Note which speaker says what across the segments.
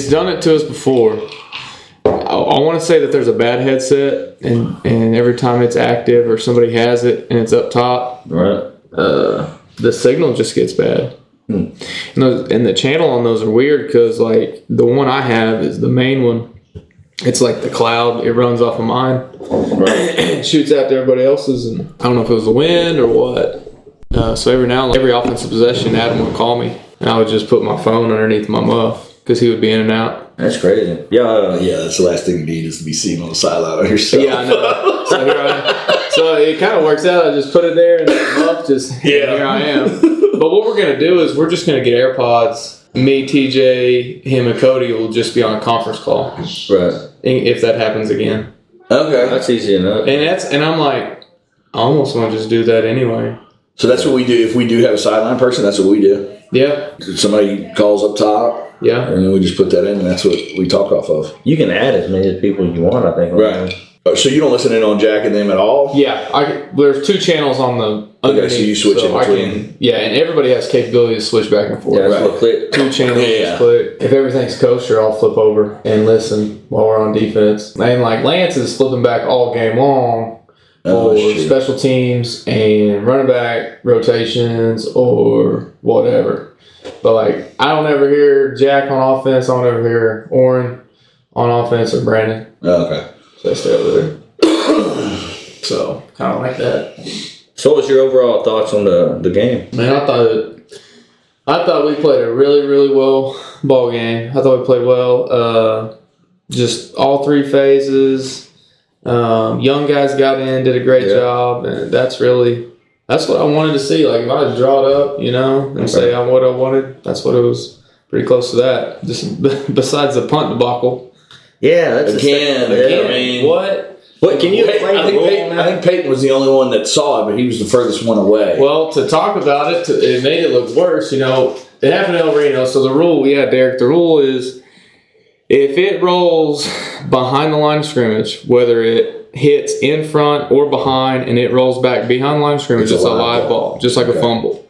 Speaker 1: it's done it to us before. I, I want to say that there's a bad headset, and, and every time it's active or somebody has it and it's up top,
Speaker 2: Right.
Speaker 1: uh, the signal just gets bad. And, those, and the channel on those are weird because like the one I have is the main one. It's like the cloud. It runs off of mine.
Speaker 2: Right.
Speaker 1: shoots out to everybody else's, and I don't know if it was the wind or what. Uh, so every now and every offensive possession, Adam would call me, and I would just put my phone underneath my muff because he would be in and out.
Speaker 2: That's crazy. Yeah. uh,
Speaker 3: Yeah, that's the last thing you need is to be seen on the sideline on yourself.
Speaker 1: Yeah, I know. so, here I, so it kind of works out. I just put it there, and the muff just
Speaker 3: Yeah.
Speaker 1: here I am. But what we're gonna do is we're just gonna get AirPods. Me, TJ, him, and Cody will just be on a conference call
Speaker 2: Right.
Speaker 1: if that happens again.
Speaker 3: Okay.
Speaker 2: That's easy enough.
Speaker 1: And that's and I'm like, I almost want to just do that anyway.
Speaker 3: So that's what we do. If we do have a sideline person, that's what we do.
Speaker 1: Yeah,
Speaker 3: Somebody calls up top,
Speaker 1: yeah.
Speaker 3: and then we just put that in, and that's what we talk off of.
Speaker 2: You can add as many people you want, I think.
Speaker 3: Right. Oh, So you don't listen in on Jack and them at all?
Speaker 1: Yeah, I, there's two channels on the
Speaker 3: Okay, so you switch in
Speaker 1: I
Speaker 3: between.
Speaker 1: can- yeah, and everybody has capability to switch back and forth.
Speaker 2: Yeah,
Speaker 3: Right.
Speaker 2: what click.
Speaker 1: Two channels,
Speaker 3: Yeah.
Speaker 1: just click. If everything's kosher, I'll flip over and listen while we're on defense. And like Lance is flipping back all game long
Speaker 3: Oh,
Speaker 1: for
Speaker 3: shoot.
Speaker 1: special teams and running back rotations or whatever. But like, I don't ever hear Jack on offense. I don't ever hear Oren on offense or Brandon.
Speaker 3: Oh, okay.
Speaker 1: So they stay over there. so kind of like that.
Speaker 2: So, what's your overall thoughts on the, the game?
Speaker 1: Man, I thought I thought we played a really, really well ball game. I thought we played well. Uh, just all three phases. Um, young guys got in, did a great
Speaker 3: Yeah.
Speaker 1: job, and that's really that's what I wanted to see. Like if I draw it up, you know, and say I what I wanted, that's what it was. Pretty close to that. Just besides the punt debacle.
Speaker 2: Yeah, that's
Speaker 3: Again,
Speaker 2: the
Speaker 3: again.
Speaker 2: yeah.
Speaker 3: I mean-
Speaker 1: what?
Speaker 2: What can you
Speaker 3: Pey-
Speaker 2: explain
Speaker 3: I think,
Speaker 2: rule
Speaker 3: Peyton, I think Peyton was the only one that saw it, but he was the furthest one away.
Speaker 1: Well, to talk about it, to, it made it look worse. You know, it happened in El Reno. So the rule, yeah, Derek, the rule is if it rolls behind the line of scrimmage, whether it hits in front or behind, and it rolls back behind the line of scrimmage,
Speaker 3: It's a
Speaker 1: it's, a
Speaker 3: live ball.
Speaker 1: ball, just like
Speaker 3: Okay.
Speaker 1: a fumble.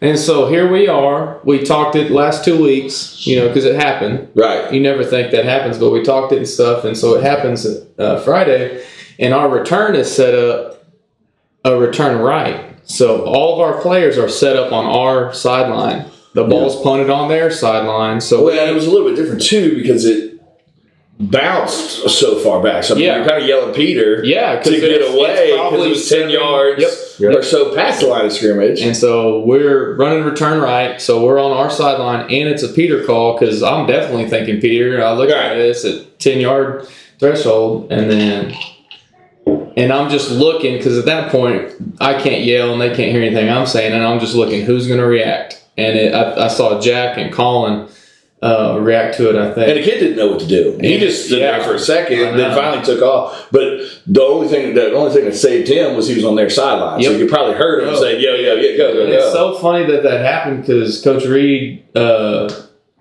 Speaker 1: And so here we are. We talked it last two weeks, you know, because it happened
Speaker 3: right.
Speaker 1: you never think that happens, but we talked it and stuff, and so it happens uh, Friday, and our return is set up a return right. So all of our players are set up on our sideline. The ball's punted on their sideline. So
Speaker 3: Well, it was a little bit different too because it bounced so far back. So I mean,
Speaker 1: Yeah.
Speaker 3: you're kind of yelling Peter
Speaker 1: yeah,
Speaker 3: to get
Speaker 1: it's-
Speaker 3: away
Speaker 1: it's
Speaker 3: because it was ten
Speaker 1: seven-
Speaker 3: yards
Speaker 1: Yep.
Speaker 3: or so past the line of scrimmage.
Speaker 1: And so we're running return right. So we're on our sideline, and it's a Peter call because I'm definitely thinking Peter. I look
Speaker 3: Right.
Speaker 1: at this at ten yard threshold, and then and I'm just looking because at that point I can't yell and they can't hear anything I'm saying, and I'm just looking who's going to react. And it, I, I saw Jack and Colin uh, react to it. I think.
Speaker 3: And the kid didn't know what to do. He
Speaker 1: Yeah.
Speaker 3: just stood
Speaker 1: Yeah.
Speaker 3: there for a second, and then finally took off. But the only thing the only thing that saved him was he was on their sideline, so
Speaker 1: Yep.
Speaker 3: you could probably heard him
Speaker 1: Oh.
Speaker 3: say, "Yo, yo, yeah, go, go,
Speaker 1: And it's so funny that that happened because Coach Reed uh,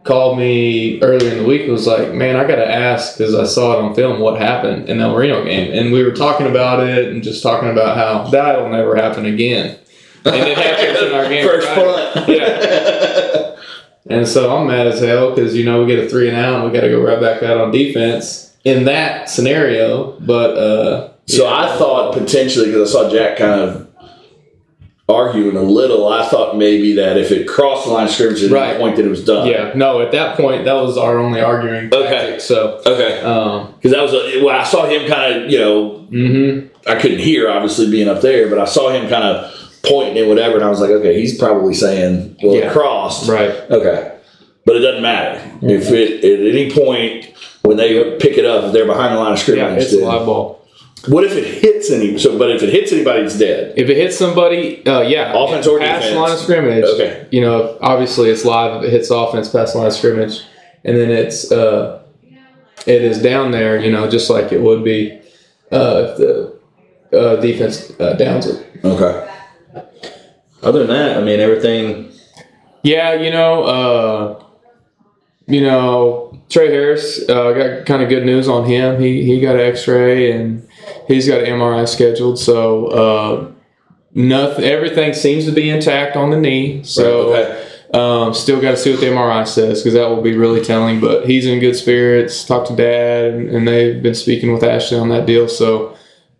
Speaker 1: called me earlier in the week and was like, "Man, I got to ask because I saw it on film what happened in the El Reno game." And we were talking about it and just talking about how that'll never happen again. And it happens in our game.
Speaker 3: First punt.
Speaker 1: Yeah. And so I'm mad as hell because you know we get a three and out and we got to go right back out on defense in that scenario. But uh,
Speaker 3: So
Speaker 1: yeah.
Speaker 3: I thought potentially because I saw Jack kind of arguing a little, I thought maybe that if it crossed the line of scrimmage at
Speaker 1: Right.
Speaker 3: any point that it was done.
Speaker 1: yeah, no, at that point that was our only arguing.
Speaker 3: Okay.
Speaker 1: tactic, So.
Speaker 3: Okay.
Speaker 1: Um,
Speaker 3: Because that was a, well, I saw him kind of you know
Speaker 1: hmm
Speaker 3: I couldn't hear obviously being up there, but I saw him kind of pointing and whatever, and I was like, okay, he's probably saying well
Speaker 1: Yeah.
Speaker 3: it crossed.
Speaker 1: Right.
Speaker 3: Okay. But it doesn't matter. If it at any point when they pick it up, they're behind the line of scrimmage,
Speaker 1: Yeah, it's a live ball.
Speaker 3: what if it hits any so but if it hits anybody it's dead.
Speaker 1: If it hits somebody, uh, yeah,
Speaker 3: Offense or defense.
Speaker 1: line of scrimmage.
Speaker 3: Okay.
Speaker 1: You know, obviously it's live. If it hits offense past the line of scrimmage, and then it's uh, it is down there. You know, just like it would be uh, if the uh, defense uh, downs it.
Speaker 3: Okay.
Speaker 2: Other than that, I mean, everything.
Speaker 1: Yeah, you know, uh, you know, Trey Harris uh, got kind of good news on him. He he got an X-ray and he's got an MRI scheduled. So uh, nothing. Everything seems to be intact on the knee. So.
Speaker 3: okay.
Speaker 1: Um, still got to see what the MRI says because that will be really telling. But he's in good spirits. Talked to dad, and, and they've been speaking with Ashley on that deal. So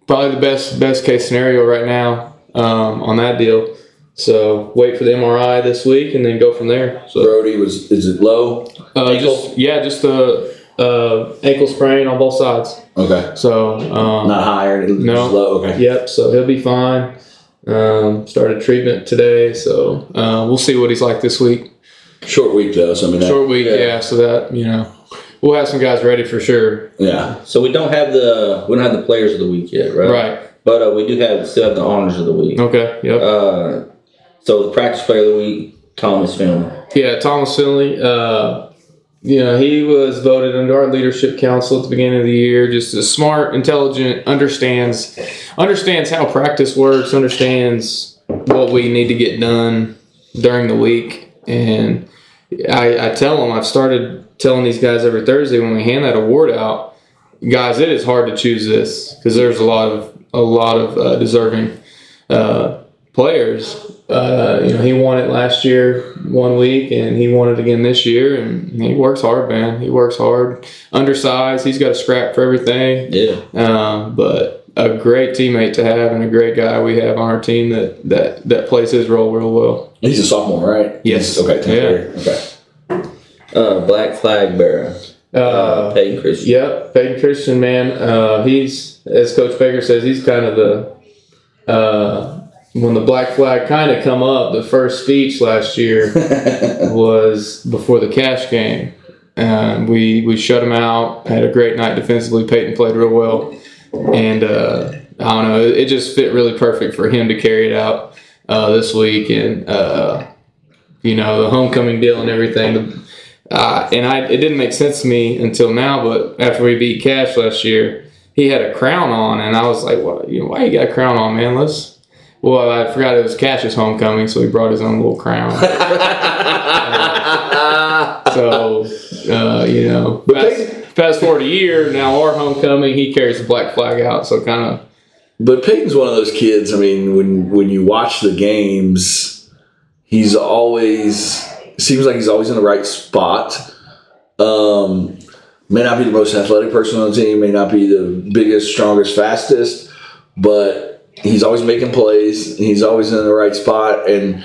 Speaker 1: probably the best best case scenario right now um, on that deal. So wait for the MRI this week and then go from there. So
Speaker 3: Brody was is it low?
Speaker 1: uh, just yeah, just a uh, ankle sprain on both sides.
Speaker 3: Okay.
Speaker 1: So um,
Speaker 3: Not higher.
Speaker 1: No.
Speaker 3: low. Okay.
Speaker 1: Yep. So he'll be fine. Um, started treatment today, so uh, we'll see what he's like this week.
Speaker 3: Short week though. So I mean. that-
Speaker 1: Short week, yeah. So that you know, we'll have some guys ready for sure.
Speaker 3: Yeah.
Speaker 2: So we don't have the we don't have the players of the week yet, right?
Speaker 1: Right.
Speaker 2: But uh, we do have still have the honors of the week.
Speaker 1: Okay. Yep.
Speaker 2: Uh, so the practice player of the week, Thomas Finley.
Speaker 1: Yeah, Thomas Finley. Uh, you know, he was voted into our leadership council at the beginning of the year. Just a smart, intelligent, understands understands how practice works, understands what we need to get done during the week. And I, I tell them, I've started telling these guys every Thursday when we hand that award out, guys, it is hard to choose this because there's a lot of a lot of uh, deserving uh, players. Uh, you know, he won it last year, one week, and he won it again this year. And he works hard, man. He works hard. Undersized, he's got a scrap for everything.
Speaker 2: Yeah.
Speaker 1: Um, but a great teammate to have, and a great guy we have on our team that that that plays his role real well.
Speaker 3: He's a sophomore, right?
Speaker 1: Yes.
Speaker 3: Okay. temporary. Okay.
Speaker 2: Uh, Black Flag Bearer, uh,
Speaker 1: Uh,
Speaker 2: Peyton Christian.
Speaker 1: Yep, Peyton Christian, man. Uh, he's as Coach Baker says, he's kind of the uh, when the black flag kind of come up. The first speech last year was before the Cache game, and we we shut him out. Had a great night defensively. Peyton played real well, and uh, I don't know. It, it just fit really perfect for him to carry it out uh, this week, and uh, you know the homecoming deal and everything. The, uh, and I, it didn't make sense to me until now. But after we beat Cache last year, he had a crown on, and I was like, "What? You know, why you got a crown on, man? Let's." Well, I forgot it was Cache's homecoming, so he brought his own little crown. so, uh, you know, fast, fast forward a year, now our homecoming, he carries the black flag out. So, kind of,
Speaker 3: But Peyton's one of those kids. I mean, when when you watch the games, he's always seems like he's always in the right spot. Um, may not be the most athletic person on the team, may not be the biggest, strongest, fastest, but he's always making plays. He's always in the right spot, and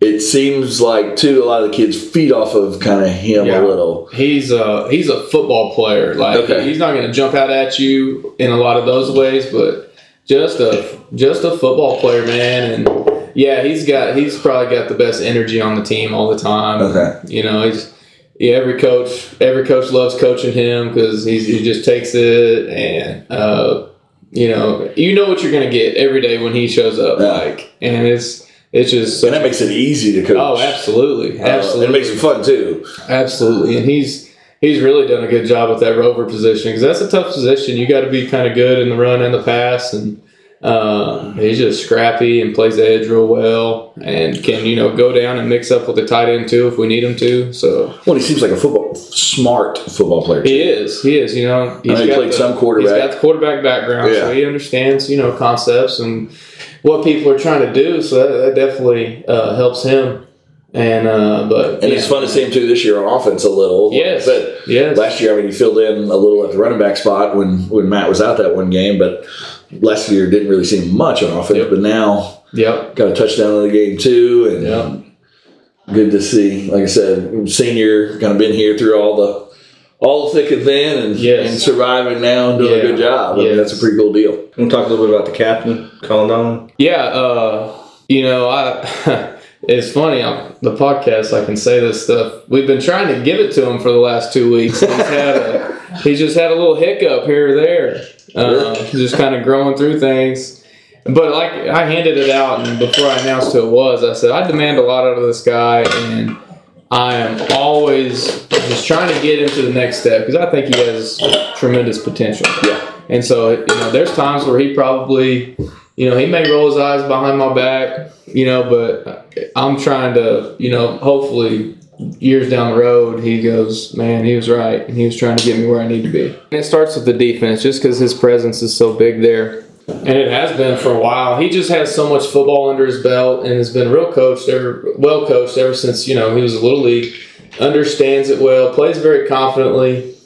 Speaker 3: it seems like too a lot of the kids feed off of kind of him
Speaker 1: Yeah.
Speaker 3: a little.
Speaker 1: he's a he's a football player. Like
Speaker 3: Okay.
Speaker 1: he's not going to jump out at you in a lot of those ways, but just a just a football player, man. And yeah, he's got he's probably got the best energy on the team all the time.
Speaker 3: Okay.
Speaker 1: You know, he's yeah, every coach every coach loves coaching him because he he just takes it and uh, you know you know what you're going to get every day when he shows up.
Speaker 3: Yeah.
Speaker 1: Like and it's it's just
Speaker 3: And that makes it easy to coach.
Speaker 1: oh absolutely
Speaker 3: Uh,
Speaker 1: absolutely
Speaker 3: it makes it fun too.
Speaker 1: Absolutely, and he's he's really done a good job with that rover position because that's a tough position. You got to be kind of good in the run and the pass, and um, he's just scrappy and plays the edge real well, and can you know go down and mix up with the tight end too if we need him to. So
Speaker 3: Well, he seems like a football smart football player.
Speaker 1: he is, he is. You know, he's
Speaker 3: he played
Speaker 1: the,
Speaker 3: some quarterback.
Speaker 1: He's got the quarterback background, so he understands you know concepts and what people are trying to do. So that, that definitely uh, helps him. And uh, but
Speaker 3: And it's fun to see him too this year on offense a little.
Speaker 1: Yes,
Speaker 3: But
Speaker 1: yes.
Speaker 3: last year, I mean, he filled in a little at the running back spot when, when Matt was out that one game, but last year didn't really see much on offense.
Speaker 1: Yep.
Speaker 3: But now
Speaker 1: Yep.
Speaker 3: got a touchdown in the game too, and
Speaker 1: Yep.
Speaker 3: good to see. Like I said, senior kind of been here through all the all the thick and thin, and,
Speaker 1: Yes.
Speaker 3: and surviving now and doing
Speaker 1: Yeah.
Speaker 3: a good job. I mean, that's a pretty cool deal.
Speaker 2: Want to talk a little bit about the captain, Colin Dolan?
Speaker 1: Yeah, uh, you know, I it's funny on the podcast. I can say this stuff. We've been trying to give it to him for the last two weeks. He's had a he's just had a little hiccup here or there, uh, just kind of growing through things. But like I handed it out, and before I announced who it was, I said I demand a lot out of this guy, and I am always just trying to get him to the next step because I think he has tremendous potential.
Speaker 3: Yeah.
Speaker 1: And so, you know, there's times where he probably, you know, he may roll his eyes behind my back, you know, but I'm trying to, you know, hopefully years down the road, he goes, man, he was right. And he was trying to get me where I need to be. And it starts with the defense just because his presence is so big there. and it has been for a while. He just has so much football under his belt and has been real coached, ever well coached ever since you know he was a little league. Understands it well, plays very confidently,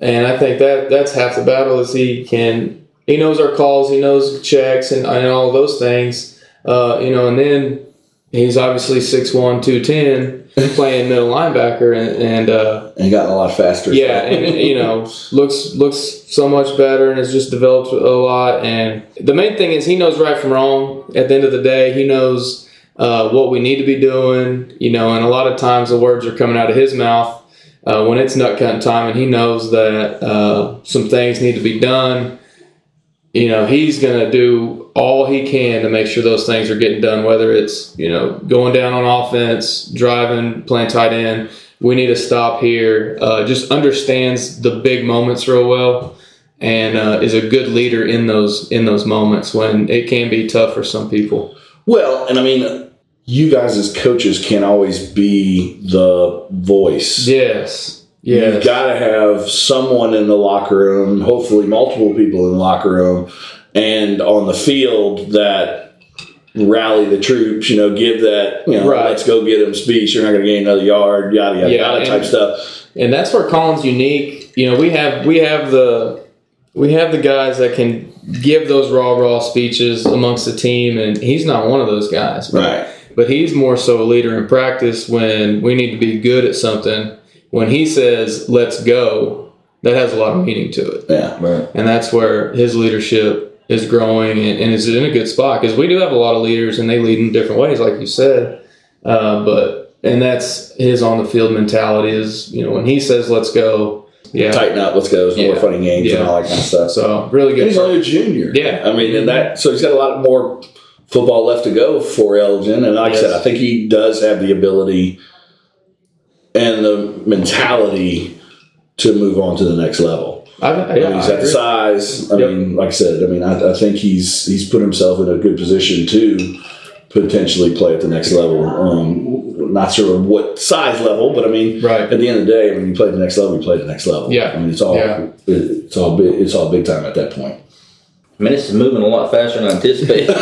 Speaker 1: and I think that that's half the battle. Is he can he knows our calls, he knows checks, and, and all those things. Uh, you know, and then he's obviously 6'1", 210, playing middle linebacker, and, and uh,
Speaker 3: and gotten a lot faster.
Speaker 1: yeah, and you know, looks looks so much better and has just developed a lot. And the main thing is he knows right from wrong. At the end of the day, he knows uh, what we need to be doing. You know, and a lot of times the words are coming out of his mouth uh, when it's nut cutting time, and he knows that uh, some things need to be done. You know, he's gonna do all he can to make sure those things are getting done. Whether it's you know going down on offense, driving, playing tight end we need to stop here. Uh, just understands the big moments real well, and uh, is a good leader in those in those moments when it can be tough for some people.
Speaker 3: Well, and I mean, you guys as coaches can't always be the voice.
Speaker 1: Yes,
Speaker 3: You've got to have someone in the locker room, hopefully multiple people in the locker room, and on the field that rally the troops. You know, give that you know,
Speaker 1: Right.
Speaker 3: let's go get them speech. You're not going to gain another yard. Yada yada
Speaker 1: Yeah,
Speaker 3: yada type
Speaker 1: and-
Speaker 3: stuff.
Speaker 1: and that's where Colin's unique. You know, we have we have the we have the guys that can give those raw raw speeches amongst the team, and he's not one of those guys. But
Speaker 3: Right.
Speaker 1: but he's more so a leader in practice when we need to be good at something. When he says, let's go, that has a lot of meaning to it.
Speaker 3: Yeah.
Speaker 2: Right.
Speaker 1: And that's where his leadership is growing and, and is in a good spot because we do have a lot of leaders and they lead in different ways, like you said. Uh, but, and that's his on the field mentality is, you know, when he says, let's go, yeah.
Speaker 3: Tighten up. Let's go. There's no more
Speaker 1: Yeah.
Speaker 3: funny games and all that kind of stuff.
Speaker 1: So really
Speaker 3: And
Speaker 1: good.
Speaker 3: he's only a junior.
Speaker 1: Yeah.
Speaker 3: I mean, and that so he's got a lot more football left to go for Elgin. And like I said, I think he does have the ability and the mentality to move on to the next level.
Speaker 1: I,
Speaker 3: I
Speaker 1: yeah,
Speaker 3: mean, he's
Speaker 1: I
Speaker 3: got the size. I
Speaker 1: Yep.
Speaker 3: mean, like I said, I mean, I, I think he's he's put himself in a good position to potentially play at the next level. Um, not sure what size level, but I mean,
Speaker 1: Right.
Speaker 3: at the end of the day, when you play the next level, you play the next level.
Speaker 1: Yeah.
Speaker 3: I mean, it's all
Speaker 1: Yeah.
Speaker 3: it's all big, it's all big time at that point.
Speaker 2: I mean, this is moving a lot faster than I anticipated.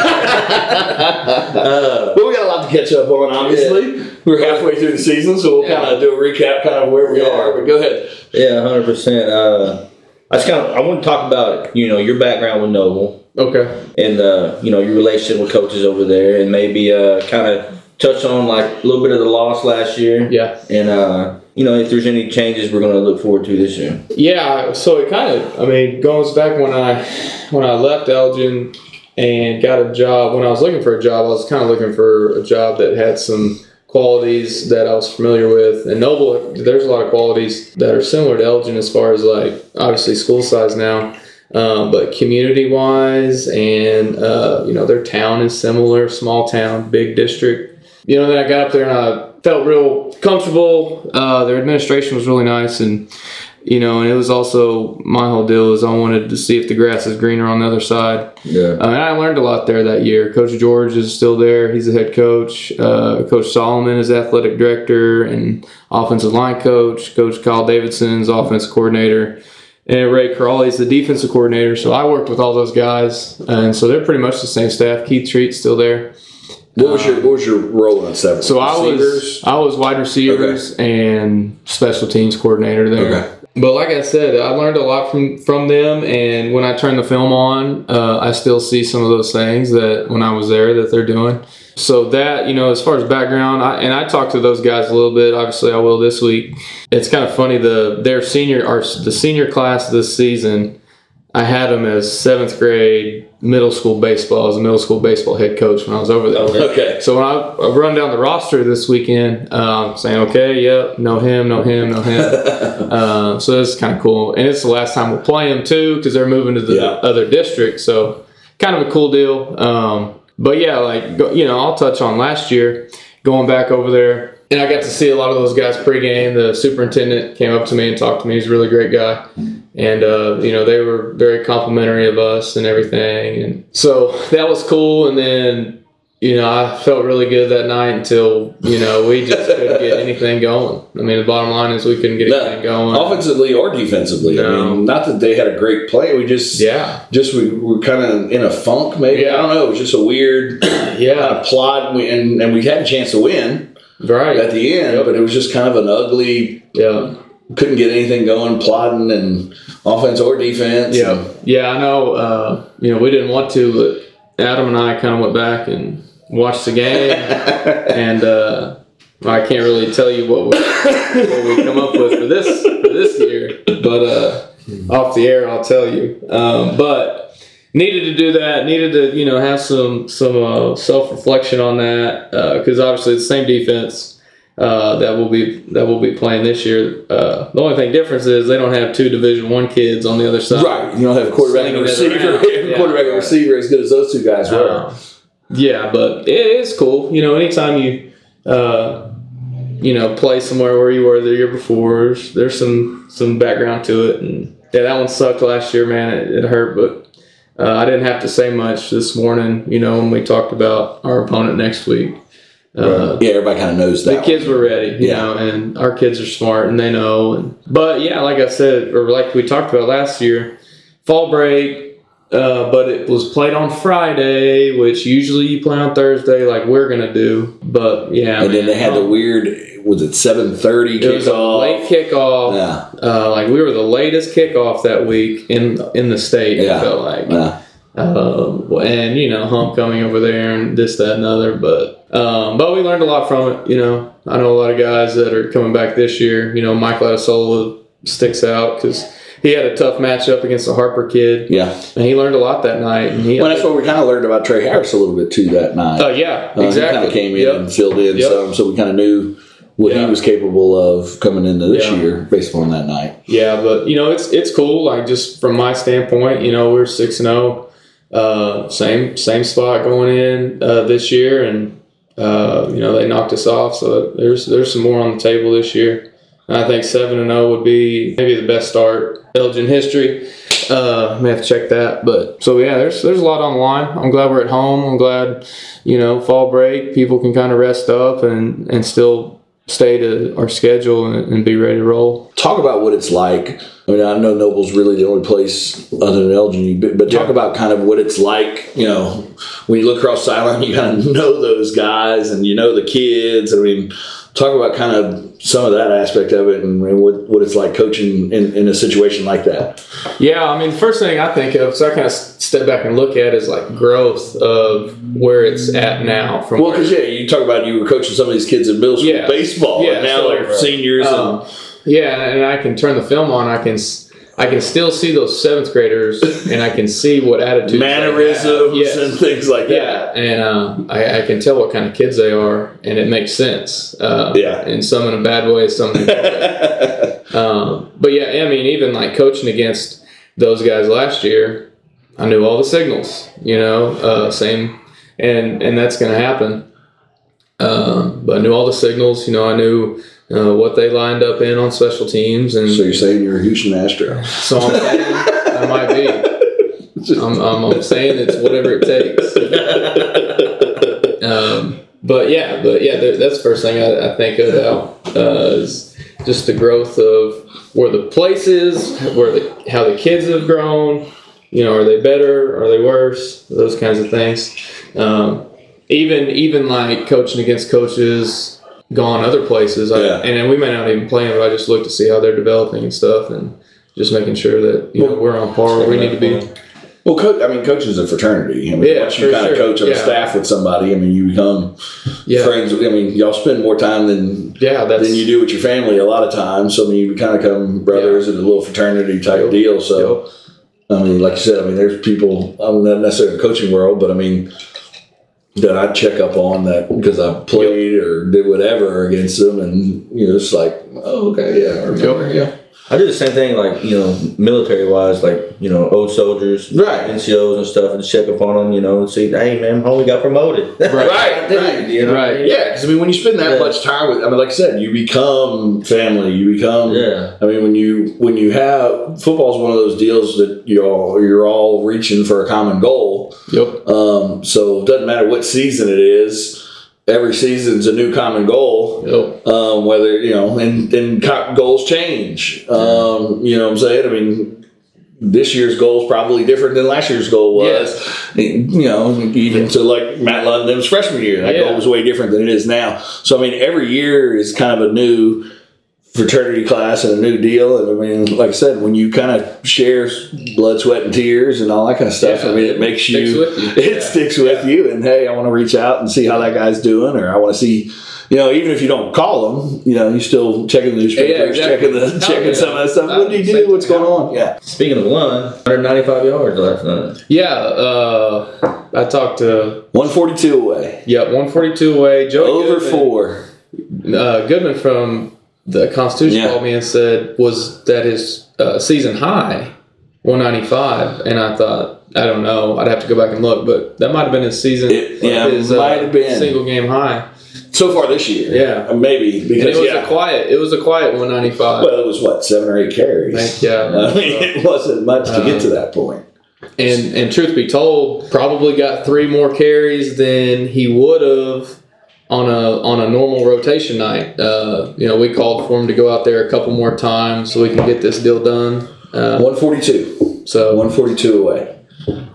Speaker 2: uh,
Speaker 3: Well, we got a lot to catch up on. Obviously, we're halfway through the season, so we'll
Speaker 1: Yeah.
Speaker 3: kind of do a recap, kind of where we
Speaker 2: Yeah.
Speaker 3: are. But go ahead.
Speaker 2: yeah, hundred percent. Uh, I just kind of I want to talk about you know your background with Noble
Speaker 1: Okay.
Speaker 2: and uh, you know your relationship with coaches over there, and maybe uh, kind of touch on like a little bit of the loss last year,
Speaker 1: Yeah.
Speaker 2: and uh, you know if there's any changes we're going to look forward to this year.
Speaker 1: Yeah, so it kind of, I mean, goes back when I when I left Elgin and got a job. When I was looking for a job, I was kind of looking for a job that had some qualities that I was familiar with. And Noble, there's a lot of qualities that are similar to Elgin as far as like obviously school size now, um, but community wise and uh, you know their town is similar, small town, big district. You know, then I got up there and I felt real comfortable. Uh, their administration was really nice and you know, and it was also my whole deal is I wanted to see if the grass is greener on the other side.
Speaker 2: Yeah.
Speaker 1: I mean, I learned a lot there that year. Coach George is still there; he's the head coach. Uh, coach Solomon is athletic director and offensive line coach. Coach Kyle Davidson's offensive coordinator, and Ray Crawley is the defensive coordinator. So I worked with all those guys, and so they're pretty much the same staff. Keith Treat's still there.
Speaker 3: What was your what was your role in seven?
Speaker 1: So I was I was wide receivers and special teams coordinator there.
Speaker 3: Okay.
Speaker 1: But like I said, I learned a lot from from them, and when I turn the film on, uh, I still see some of those things that when I was there that they're doing. So that you know, as far as background, I, and I talked to those guys a little bit. Obviously, I will this week. It's kind of funny the their senior our the senior class this season. I had them as seventh grade middle school baseball as a middle school baseball head coach when I was over there.
Speaker 2: Okay.
Speaker 3: Okay.
Speaker 1: So when I, I run down the roster this weekend, um, saying, okay, yep, know him, know him, know him. uh, so that's kind of cool. And it's the last time we'll play them too because they're moving to the
Speaker 3: Yeah.
Speaker 1: other district. So kind of a cool deal. Um, but yeah, like, you know, I'll touch on last year going back over there. And I got to see a lot of those guys pregame. The superintendent came up to me and talked to me. He's a really great guy and uh, you know they were very complimentary of us and everything and so that was cool and then you know, I felt really good that night until you know we just couldn't get anything going. I mean, the bottom line is we couldn't get
Speaker 3: No.
Speaker 1: anything going.
Speaker 3: offensively or defensively. I
Speaker 1: No.
Speaker 3: mean, not that they had a great play. We just
Speaker 1: Yeah,
Speaker 3: just we were kind of in a funk. Maybe
Speaker 1: Yeah.
Speaker 3: I don't know. It was just a weird kind
Speaker 1: yeah,
Speaker 3: of plot, we, and and we had a chance to win
Speaker 1: right.
Speaker 3: at the end,
Speaker 1: Yep.
Speaker 3: but it was just kind of an ugly.
Speaker 1: yeah,
Speaker 3: Couldn't get anything going, plotting and offense or defense.
Speaker 1: yeah, yeah. I know. Uh, you know, we didn't want to, but Adam and I kind of went back and watched the game, and uh, I can't really tell you what we, what we come up with for this for this year, but uh, off the air I'll tell you. Um, but needed to do that. Needed to you know have some some uh, self reflection on that because obviously it's the same defense. Uh, that will be that will be playing this year. Uh, the only thing difference is they don't have two Division One kids on the other side.
Speaker 3: Right, you don't have a quarterback and a
Speaker 1: Slinging it
Speaker 3: receiver,
Speaker 1: Yeah.
Speaker 3: quarterback and receiver as good as those two guys were.
Speaker 1: Uh, yeah, but it is cool. You know, anytime you, uh, you know, play somewhere where you were the year before, there's, there's some some background to it. And yeah, that one sucked last year, man. It, it hurt, but uh, I didn't have to say much this morning. You know, when we talked about our opponent next week. Uh,
Speaker 3: yeah, everybody kind of knows that.
Speaker 1: the kids were ready, you
Speaker 3: Yeah.
Speaker 1: know, and our kids are smart and they know. And, but yeah, like I said, or like we talked about last year, fall break, uh, but it was played on Friday, which usually you play on Thursday, like we're gonna do. But yeah,
Speaker 3: and then they had the
Speaker 1: um,
Speaker 3: weird. Was it seven thirty
Speaker 1: It was a
Speaker 3: kickoff?
Speaker 1: late kickoff.
Speaker 3: Yeah,
Speaker 1: Uh, like we were the latest kickoff that week in in the state.
Speaker 3: Yeah.
Speaker 1: It felt like.
Speaker 3: yeah.
Speaker 1: Um, and you know, homecoming over there and this, that, and other. But um, but we learned a lot from it. You know, I know a lot of guys that are coming back this year. You know, Mike Latasola sticks out because he had a tough matchup against the Harper kid,
Speaker 3: yeah.
Speaker 1: and he learned a lot that night. And he,
Speaker 3: Well, that's what we kind of learned about Trey Harris a little bit too that night.
Speaker 1: oh yeah,
Speaker 3: Uh, He
Speaker 1: exactly.
Speaker 3: kind of came in
Speaker 1: Yep.
Speaker 3: and filled in
Speaker 1: Yep.
Speaker 3: some, so we kind of knew what
Speaker 1: Yeah.
Speaker 3: he was capable of coming into this
Speaker 1: Yeah.
Speaker 3: year based on that night.
Speaker 1: Yeah, but you know, it's it's cool. Like just from my standpoint, you know, we're six and zero, uh, same same spot going in uh, this year, and uh, you know they knocked us off. So there's there's some more on the table this year. And I think seven and zero would be maybe the best start Elgin history. Uh, may have to check that, but so yeah, there's there's a lot on the line. I'm glad we're at home. I'm glad you know fall break people can kind of rest up and and still stay to our schedule and, and be ready to roll.
Speaker 3: Talk about what it's like. I mean, I know Noble's really the only place other than Elgin, but, but talk
Speaker 1: Yeah.
Speaker 3: about kind of what it's like. You know, when you look across the Sideline, you kind of know those guys and you know the kids. I mean, talk about kind of some of that aspect of it and, and what, what it's like coaching in, in a situation like that.
Speaker 1: Yeah, I mean, the first thing I think of, so I kind of step back and look at is like growth of where it's at now. From
Speaker 3: Well, because yeah, you talk about you were coaching some of these kids in middle school
Speaker 1: Yeah.
Speaker 3: baseball,
Speaker 1: Yeah,
Speaker 3: and now
Speaker 1: so,
Speaker 3: they're
Speaker 1: right.
Speaker 3: seniors.
Speaker 1: Um,
Speaker 3: and,
Speaker 1: yeah, and I can turn the film on. I can I can still see those seventh graders, and I can see what attitudes,
Speaker 3: mannerisms
Speaker 1: Yes.
Speaker 3: and things like
Speaker 1: Yeah,
Speaker 3: that.
Speaker 1: and uh, I, I can tell what kind of kids they are, and it makes sense. Uh,
Speaker 3: Yeah.
Speaker 1: and some in a bad way, some in a good way. Um, but yeah, I mean, even like coaching against those guys last year, I knew all the signals. You know, uh, same, and and that's going to happen. Um, but I knew all the signals. You know, I knew uh, what they lined up in on special teams, and
Speaker 3: So you're saying you're a Houston Astro?
Speaker 1: so I'm saying I might be. I'm, I'm, I'm saying it's whatever it takes. Um, but yeah, but yeah, that- that's the first thing I, I think about uh, is just the growth of where the place is, where the how the kids have grown. You know, are they better? Are they worse? Those kinds of things. Um, even even like coaching against coaches gone other places, I,
Speaker 3: Yeah.
Speaker 1: and we may not even play them. But I just look to see how they're developing and stuff, and just making sure that you know we're on par where we need to be.
Speaker 3: Well, co- I mean, coaching is a fraternity. I mean,
Speaker 1: Yeah,
Speaker 3: once you kind of coach on
Speaker 1: Yeah.
Speaker 3: staff with somebody, I mean, you become
Speaker 1: Yeah,
Speaker 3: friends. I mean, y'all spend more time than
Speaker 1: yeah, that's
Speaker 3: than you do with your family a lot of times. So I mean, you kind of become brothers in a little fraternity type
Speaker 1: Yep.
Speaker 3: deal. So
Speaker 1: Yep.
Speaker 3: I mean, like you said, I mean, there's people. I'm not necessarily in the coaching world, but I mean. That I check up on that because I played or did whatever against them, and you know, it's like, oh, okay, yeah, I remember, yeah,
Speaker 2: I do the same thing, like you know, military wise, like you know, old soldiers,
Speaker 3: Right.
Speaker 2: NCOs and stuff, and check up on them, you know, and see, hey man, homie got promoted,
Speaker 1: Right.
Speaker 3: Right, right.
Speaker 2: you know,
Speaker 1: Right.
Speaker 3: Yeah, because I mean, when you spend that
Speaker 2: Yeah.
Speaker 3: much time with, I mean, like I said, you become family. You become.
Speaker 2: yeah,
Speaker 3: I mean, when you when you have football is one of those deals that you all you're all reaching for a common goal. goal.
Speaker 1: Yep.
Speaker 3: Um, so it doesn't matter what season it is. Every season's a new common goal.
Speaker 1: Yep.
Speaker 3: Um, whether you know, and and co- goals change. Um, you know what I'm saying? I mean, this year's goal is probably different than last year's goal was. You know, even to like Matt London's freshman year, that
Speaker 1: Yeah.
Speaker 3: goal was way different than it is now. So I mean, every year is kind of a new fraternity class and a new deal. And I mean, like I said, when you kind of share blood, sweat, and tears and all that kind of stuff,
Speaker 1: Yeah,
Speaker 3: I mean, it makes
Speaker 1: sticks
Speaker 3: you,
Speaker 1: with you.
Speaker 3: it
Speaker 1: Yeah.
Speaker 3: sticks with you. And hey, I want to reach out and see how that guy's doing, or I want to see. You know, even if you don't call him, you know, you still checking the newspapers,
Speaker 1: Yeah, exactly.
Speaker 3: checking the
Speaker 1: Oh,
Speaker 3: checking
Speaker 1: yeah.
Speaker 3: some of that stuff.
Speaker 1: Uh,
Speaker 3: What do
Speaker 1: you
Speaker 3: do? What's going on? Yeah.
Speaker 2: Speaking of Lund, 195 yards last night.
Speaker 1: Yeah. Uh, I talked to
Speaker 3: One forty two away.
Speaker 1: yeah 142 away. Joey
Speaker 3: Over
Speaker 1: Goodman,
Speaker 3: four.
Speaker 1: Uh, Goodman from the Constitution
Speaker 3: Yeah.
Speaker 1: called me and said was that his uh, season high 195, and I thought I don't know. I'd have to go back and look, but that might have been his season.
Speaker 3: It- yeah,
Speaker 1: his
Speaker 3: might have been.
Speaker 1: single game high.
Speaker 3: So far this year.
Speaker 1: Yeah.
Speaker 3: Uh, Maybe
Speaker 1: And
Speaker 3: because
Speaker 1: it was
Speaker 3: yeah.
Speaker 1: a quiet. It was a quiet 195.
Speaker 3: well, it was what seven or eight carries.
Speaker 1: Thank you.
Speaker 3: I mean, it wasn't much to get
Speaker 1: Uh,
Speaker 3: to that point.
Speaker 1: And and truth be told, probably got three more carries than he would have on a on a normal rotation night. Uh, you know, we called for him to go out there a couple more times so we can get this deal done. Uh,
Speaker 3: One forty two.
Speaker 1: so
Speaker 3: One forty two away.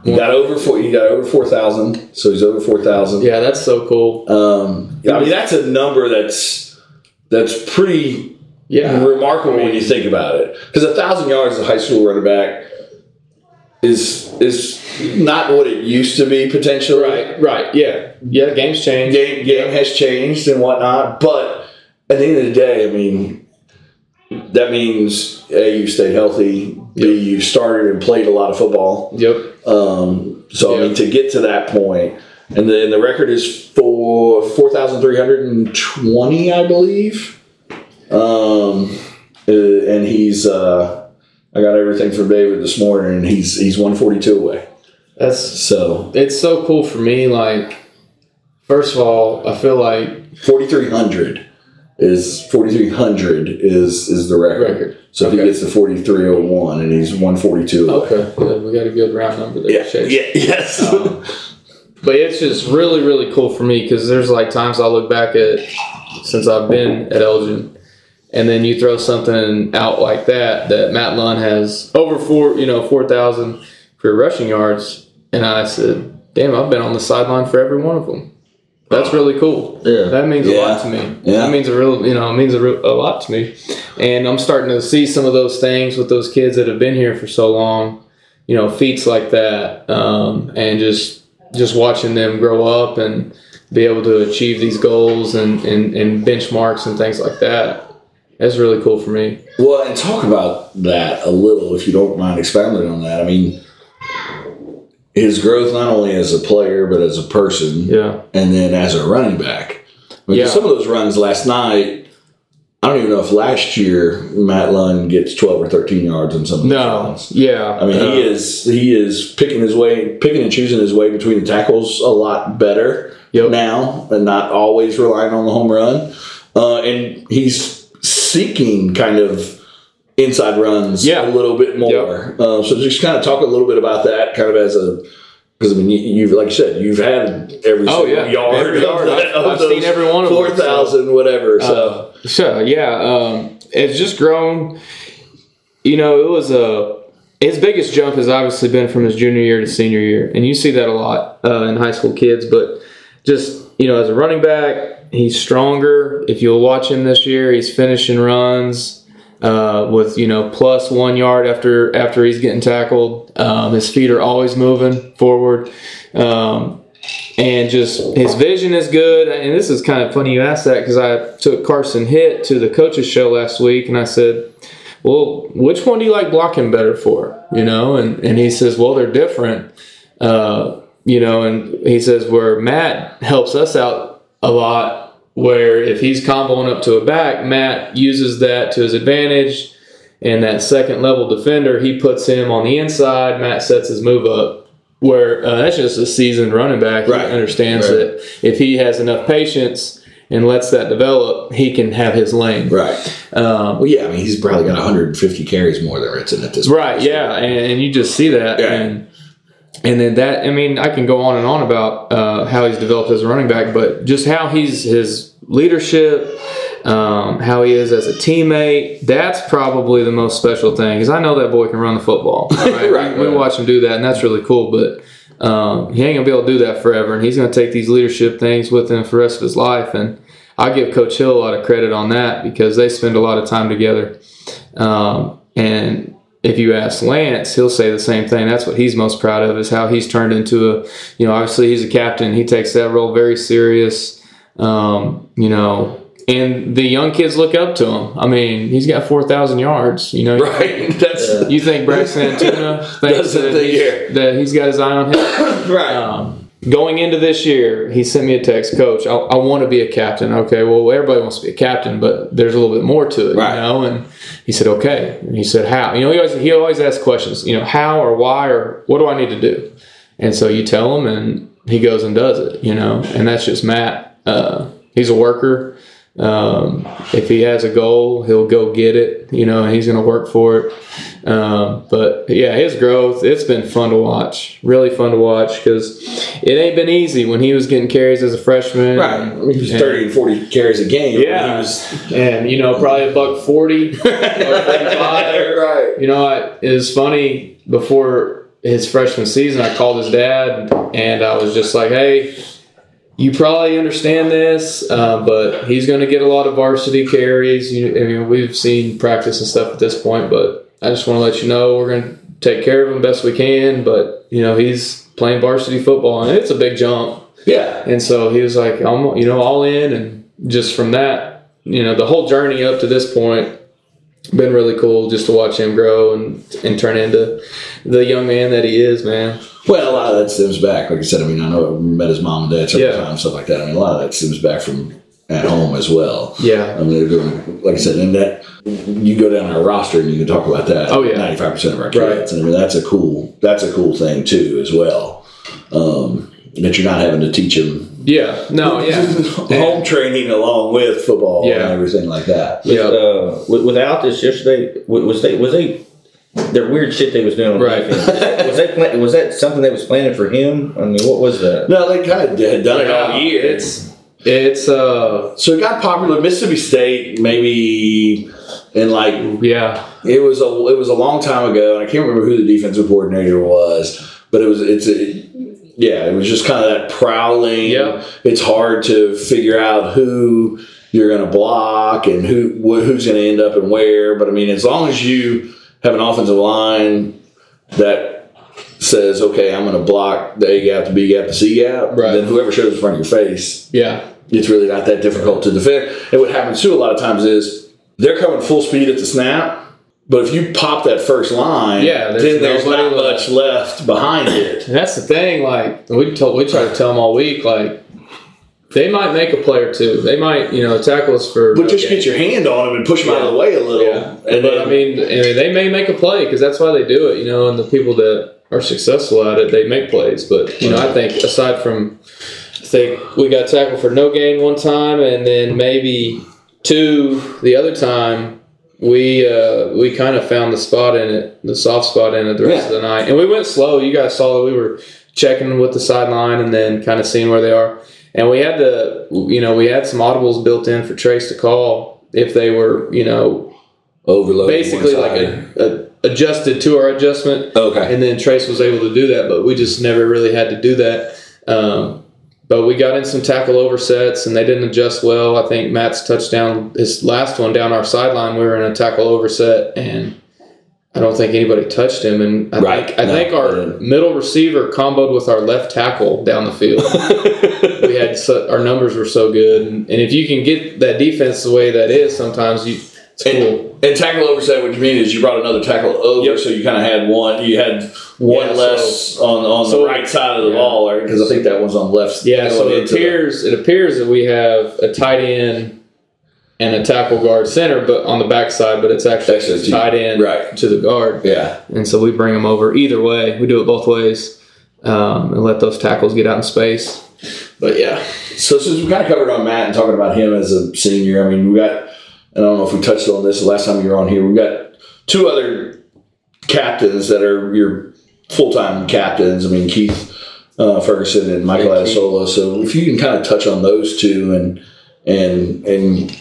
Speaker 3: He got over four. He got over four thousand. So he's over four thousand.
Speaker 1: yeah, that's so cool.
Speaker 3: Um, I mean, that's a number that's that's pretty
Speaker 1: Yeah,
Speaker 3: remarkable when you think about it. Because a thousand yards as a high school running back is is not what it used to be potentially.
Speaker 1: right, right. Yeah, yeah. Games change.
Speaker 3: Game game has changed and whatnot, but at the end of the day, I mean, that means a you stayed healthy. B
Speaker 1: Yep.
Speaker 3: you started and played a lot of football.
Speaker 1: Yep.
Speaker 3: Um, so I mean, to get to that point, and then the record is for four thousand three hundred and twenty, I believe. Um, uh, and he's uh, I got everything from David this morning, and he's he's one forty two away.
Speaker 1: That's
Speaker 3: So
Speaker 1: it's so cool for me. Like, first of all, I feel like
Speaker 3: forty three hundred is forty three hundred is is the record.
Speaker 1: record.
Speaker 3: So if he gets to forty three oh one, and he's one forty two away.
Speaker 1: Okay, good. We got a good round number there.
Speaker 3: Yeah,
Speaker 1: Chase.
Speaker 3: yeah, yes.
Speaker 1: Um, but it's just really, really cool for me because there's like times I look back at since I've been at Elgin, and then you throw something out like that that Matt Lund has over four, you know, four thousand career rushing yards, and I said, "Damn, I've been on the sideline for every one of them." That's really cool.
Speaker 2: Yeah.
Speaker 1: That means a lot to me.
Speaker 3: Yeah.
Speaker 1: That means a real, you know, it means a, real, a lot to me. And I'm starting to see some of those things with those kids that have been here for so long, you know, feats like that, um, and just just watching them grow up and be able to achieve these goals and, and, and benchmarks and things like that. That's really cool for me.
Speaker 3: Well, and talk about that a little, if you don't mind expounding on that. I mean, his growth not only as a player but as a person,
Speaker 1: Yeah.
Speaker 3: and then as a running back. Mean,
Speaker 1: Yeah.
Speaker 3: some of those runs last night. I don't even know if last year Matt Lund gets twelve or thirteen yards on some of those
Speaker 1: No.
Speaker 3: runs.
Speaker 1: Yeah.
Speaker 3: I mean,
Speaker 1: Uh,
Speaker 3: he is he is picking his way, picking and choosing his way between the tackles a lot better
Speaker 1: Yep.
Speaker 3: now, and not always relying on the home run. Uh, and he's seeking kind of inside runs
Speaker 1: Yeah.
Speaker 3: a little bit more. Uh, so just kind of talk a little bit about that, kind of as a because I mean, you, you've like you said, you've had every
Speaker 1: Oh,
Speaker 3: single
Speaker 1: yeah.
Speaker 3: yard,
Speaker 1: Every
Speaker 3: of
Speaker 1: yard.
Speaker 3: the-
Speaker 1: I've- seen every one of them,
Speaker 3: four thousand, whatever. So
Speaker 1: Uh, so yeah, um, it's just grown. You know, it was a his biggest jump has obviously been from his junior year to senior year, and you see that a lot uh, in high school kids. But just you know, as a running back, he's stronger. If you'll watch him this year, he's finishing runs. Uh, with you know plus one yard after after he's getting tackled, um, his feet are always moving forward. Um, and just his vision is good. And this is kind of funny you asked that because I took Carson Hitt to the coaches show last week, and I said, "Well, which one do you like blocking better for?" You know, and and he says, "Well, they're different." Uh, you know, and he says where Matt helps us out a lot. Where if he's comboing up to a back, Matt uses that to his advantage. And that second level defender, he puts him on the inside. Matt sets his move up where uh, that's just a seasoned running back.
Speaker 3: Right.
Speaker 1: He understands
Speaker 3: Right.
Speaker 1: that if he has enough patience and lets that develop, he can have his lane.
Speaker 3: right.
Speaker 1: Um,
Speaker 3: Well, yeah, I mean, he's probably got 150 carries more than Ritson at this point.
Speaker 1: right. Yeah. And, and you just see that.
Speaker 3: Yeah.
Speaker 1: And and then that, I mean, I can go on and on about uh, how he's developed as a running back, but just how he's his leadership, um, how he is as a teammate. That's probably the most special thing because I know that boy can run the football. Right?
Speaker 3: Right,
Speaker 1: we, we watch him do that, and that's really cool. But um, he ain't gonna be able to do that forever, and he's gonna take these leadership things with him for the rest of his life. And I give Coach Hill a lot of credit on that because they spend a lot of time together. Um, and if you ask Lance, he'll say the same thing. That's what he's most proud of is how he's turned into a, you know, obviously he's a captain. He takes that role very serious. Um, you know, and the young kids look up to him. I mean, he's got four thousand yards. You know,
Speaker 3: Right. That's
Speaker 2: Yeah.
Speaker 1: you think Braxton Antuna thinks
Speaker 3: Doesn't
Speaker 1: that,
Speaker 3: think,
Speaker 1: he's- that he's got his eye on him?
Speaker 3: right.
Speaker 1: Um, going into this year, he sent me a text, Coach. I, I want to be a captain. Okay, well, everybody wants to be a captain, but there's a little bit more to it,
Speaker 3: Right.
Speaker 1: you know. And he said, okay. And he said, how? You know, he always he always asks questions. You know, how or why or what do I need to do? And so you tell him, and he goes and does it. You know, and that's just Matt. Uh, he's a worker. Um, if he has a goal, he'll go get it. You know, and he's going to work for it. Um, but yeah, his growth, it's been fun to watch. Really fun to watch because it ain't been easy when he was getting carries as a freshman.
Speaker 3: Right. He was
Speaker 1: And-
Speaker 3: 30 and 40 carries a game.
Speaker 1: Yeah.
Speaker 3: He was,
Speaker 1: And, you know, probably a buck 40 or 45.
Speaker 3: right.
Speaker 1: You know, I, it was funny before his freshman season. I called his dad and I was just like, "Hey, you probably understand this, uh, but he's going to get a lot of varsity carries. You, I mean, we've seen practice and stuff at this point, but I just want to let you know we're going to take care of him best we can. But you know, he's playing varsity football, and it's a big jump.
Speaker 3: Yeah.
Speaker 1: And so he was like, I'm, you know, all in. And just from that, you know, the whole journey up to this point, been really cool just to watch him grow and, and turn into the young man that he is, man.
Speaker 3: Well, a lot of that stems back. Like I said, I mean, I know I met his mom and dad several
Speaker 1: Yeah.
Speaker 3: times, stuff like that. I mean, a lot of that stems back from at home as well.
Speaker 1: Yeah.
Speaker 3: I mean, they're doing, like I said, and that you go down our roster and you can talk about that.
Speaker 1: Oh, yeah.
Speaker 3: ninety-five percent of our
Speaker 1: Right.
Speaker 3: kids, and I mean that's a cool that's a cool thing too as well. Um, that you're not having to teach them
Speaker 1: Yeah. No, yeah.
Speaker 3: home training along with football
Speaker 1: Yeah.
Speaker 3: and everything like that.
Speaker 1: Yeah.
Speaker 2: Uh, without this yesterday, wa- was they was they their weird shit they was doing
Speaker 1: Right.
Speaker 2: defense? Was that plan, was that something that was planning for him? I mean, what was that?
Speaker 3: No, they kind of had done it all year.
Speaker 1: It's, it's, uh,
Speaker 3: so it got popular. Mississippi State maybe and like
Speaker 1: yeah.
Speaker 3: It was a it was a long time ago, and I can't remember who the defensive coordinator was, but it was it's a, yeah, it was just kind of that prowling.
Speaker 1: Yeah,
Speaker 3: It's hard to figure out who you're going to block and who wh- who's going to end up and where. But I mean, as long as you have an offensive line that says, "Okay, I'm going to block the A gap, the B gap, the C gap,"
Speaker 1: Right.
Speaker 3: then whoever shows in front of your face
Speaker 1: Yeah.
Speaker 3: it's really not that difficult to defend. And what happens too a lot of times is they're coming full speed at the snap, but if you pop that first line,
Speaker 1: Yeah, there's
Speaker 3: then there's not
Speaker 1: left.
Speaker 3: much left behind it.
Speaker 1: And that's the thing. Like we told, we try to tell them all week. Like they might make a play or two. They might, you know, tackle us for.
Speaker 3: But
Speaker 1: no
Speaker 3: just
Speaker 1: gain.
Speaker 3: get your hand on them and push them out of the way a little.
Speaker 1: Yeah,
Speaker 3: And
Speaker 1: but
Speaker 3: then,
Speaker 1: I mean, I mean, they may make a play because that's why they do it, you know. And the people that are successful at it, they make plays. But you know, I think aside from, I think we got tackled for no gain one time, and then maybe two the other time. We uh, we kind of found the spot in it, the soft spot in it the rest of the night, and we went slow. You guys saw that we were checking with the sideline and then kind of seeing where they are. And we had the, you know, we had some audibles built in for Trace to call if they were, you know,
Speaker 3: overload
Speaker 1: basically like a, a adjusted to our adjustment,
Speaker 3: okay.
Speaker 1: and then Trace was able to do that, but we just never really had to do that. Um, but we got in some tackle oversets, and they didn't adjust well. I think Matt's touchdown, his last one down our sideline, we were in a tackle overset, and I don't think anybody touched him. And I
Speaker 3: Right.
Speaker 1: think I
Speaker 3: No,
Speaker 1: think our
Speaker 3: didn't.
Speaker 1: middle receiver comboed with our left tackle down the field. we had so, our numbers were so good, and, and if you can get that defense the way that is, sometimes you it's cool.
Speaker 3: And tackle overset, what you mean is you brought another tackle over,
Speaker 1: Yep.
Speaker 3: so you kind of had one. You had one
Speaker 1: Yeah,
Speaker 3: less on on
Speaker 1: so-
Speaker 3: the right side of the
Speaker 1: yeah.
Speaker 3: ball? Because I think that one's on the left.
Speaker 1: Yeah, so it
Speaker 3: into the-
Speaker 1: appears it appears that we have a tight end and a tackle guard center, but on the backside, but it's actually
Speaker 3: Actually,
Speaker 1: just tight end
Speaker 3: right.
Speaker 1: to the guard,
Speaker 3: Yeah.
Speaker 1: and so we bring them over either way. We do it both ways, um, and let those tackles get out in space. But yeah,
Speaker 3: So since we kind of covered on Matt and talking about him as a senior, I mean, we got. I don't know if we touched on this the last time you were on here. We got two other captains that are your full time captains. I mean Keith uh, Ferguson and Michael
Speaker 2: Yeah,
Speaker 3: Adesola. So if you can kind of touch on those two and and and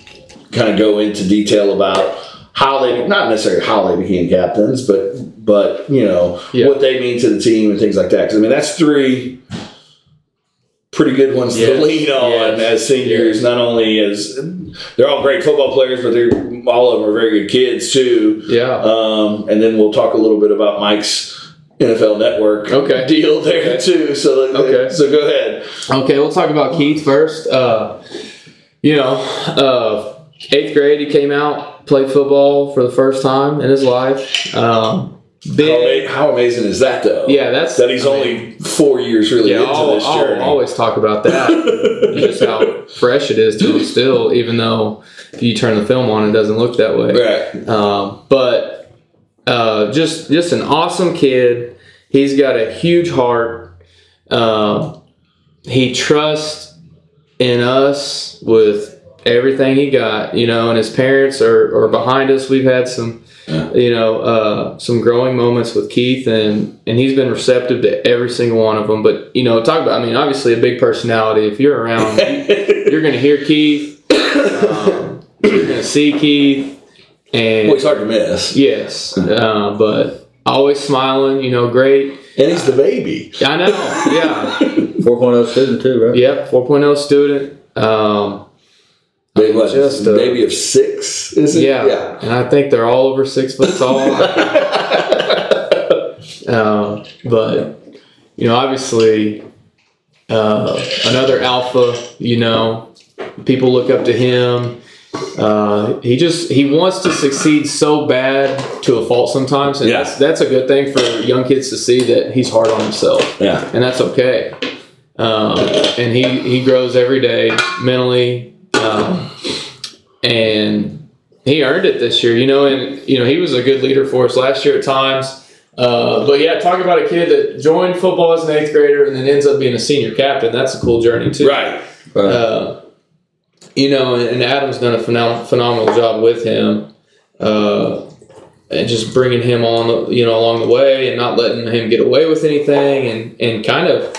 Speaker 3: kind of go into detail about how they not necessarily how they became captains, but but you know
Speaker 1: Yeah.
Speaker 3: what they mean to the team and things like that. Because I mean that's three pretty good ones
Speaker 2: Yes.
Speaker 3: to lean on
Speaker 2: Yes.
Speaker 3: as seniors. Not only as they're all great football players, but they're all of them are very good kids too.
Speaker 1: Yeah.
Speaker 3: Um, and then we'll talk a little bit about Mike's NFL Network
Speaker 1: Okay.
Speaker 3: deal there
Speaker 1: Okay.
Speaker 3: too. So
Speaker 1: Okay.
Speaker 3: so go ahead.
Speaker 1: Okay, we'll talk about Keith first. Uh, you know, uh, eighth grade, he came out, played football for the first time in his life. Um,
Speaker 3: How,
Speaker 1: big,
Speaker 3: ama- how amazing is that though?
Speaker 1: yeah, that's
Speaker 3: that he's
Speaker 1: I mean,
Speaker 3: only four years really
Speaker 1: yeah.
Speaker 3: into
Speaker 1: I'll,
Speaker 3: this
Speaker 1: I'll
Speaker 3: journey.
Speaker 1: always talk about that, just how fresh it is to him still, even though if you turn the film on, it doesn't look that way.
Speaker 3: right.
Speaker 1: Um, but uh, just just an awesome kid. He's got a huge heart. Um, he trusts in us with everything he got, you know, and his parents are, are behind us. We've had some, you know, uh, some growing moments with Keith, and and he's been receptive to every single one of them. But you know, talk about, I mean, obviously a big personality. If you're around, you're going to hear Keith. Um, you're going to see Keith, and
Speaker 3: Well, he's hard to miss,
Speaker 1: Yes, uh, but always smiling. You know, great.
Speaker 3: and he's the baby.
Speaker 1: I know. Yeah.
Speaker 2: 4.0 student too, right?
Speaker 1: yep. 4.0 student. Um,
Speaker 3: Baby, what,
Speaker 1: Just, uh,
Speaker 3: baby of six, is it?
Speaker 1: yeah. And I think they're all over six foot tall. um, but you know, obviously, uh, another alpha. You know, people look up to him. Uh, he just he wants to succeed so bad to a fault sometimes, and
Speaker 3: Yeah.
Speaker 1: that's that's a good thing for young kids to see that he's hard on himself,
Speaker 3: Yeah.
Speaker 1: and that's okay. Um, and he he grows every day mentally, um, and he earned it this year. You know, and you know he was a good leader for us last year at times. Uh, but yeah, talk about a kid that joined football as an eighth grader and then ends up being a senior captain. That's a cool journey too.
Speaker 3: Right.
Speaker 2: Right.
Speaker 1: Uh, you know, and, Adam's done a phenom- phenomenal job with him, uh, and just bringing him on, you know, along the way, and not letting him get away with anything, and and kind of,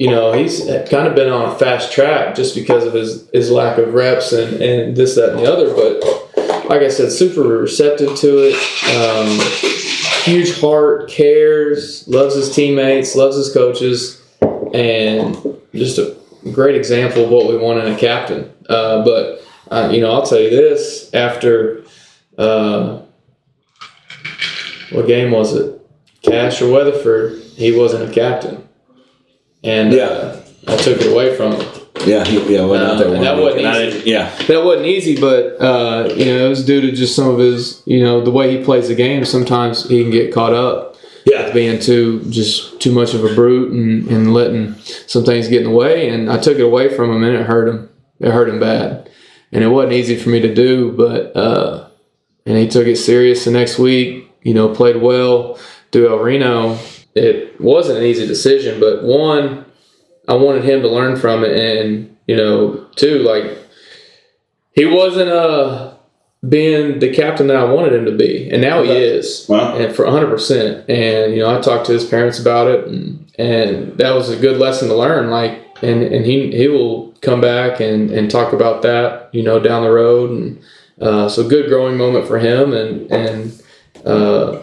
Speaker 1: you know, he's kind of been on a fast track just because of his his lack of reps and and this that and the other. But like I said, super receptive to it. Um, huge heart, cares, loves his teammates, loves his coaches, and just a great example of what we want in a captain. Uh, but uh, you know, I'll tell you this: after uh, what game was it? Cache or Weatherford? He wasn't a captain, and
Speaker 3: Yeah.
Speaker 1: uh, I took it away from him.
Speaker 3: Yeah. He, yeah. Went
Speaker 1: Uh,
Speaker 3: out there.
Speaker 1: and that wasn't easy.
Speaker 3: didn't- yeah.
Speaker 1: That wasn't easy, but uh, you know, it was due to just some of his, you know, the way he plays the game. Sometimes he can get caught up
Speaker 3: Yeah.
Speaker 1: being too just too much of a brute and, and letting some things get in the way. And I took it away from him, and it hurt him. It hurt him bad, and it wasn't easy for me to do. But uh, and he took it serious the next week. You know, played well. Do El Reno. It wasn't an easy decision, but one, I wanted him to learn from it, and you know, two, like he wasn't uh being the captain that I wanted him to be, and now he is.
Speaker 3: Wow.
Speaker 1: and for 100% and you know i talked to his parents about it and, and that was a good lesson to learn. Like and, and he he will come back and, and talk about that you know down the road. And uh, so good growing moment for him and and uh,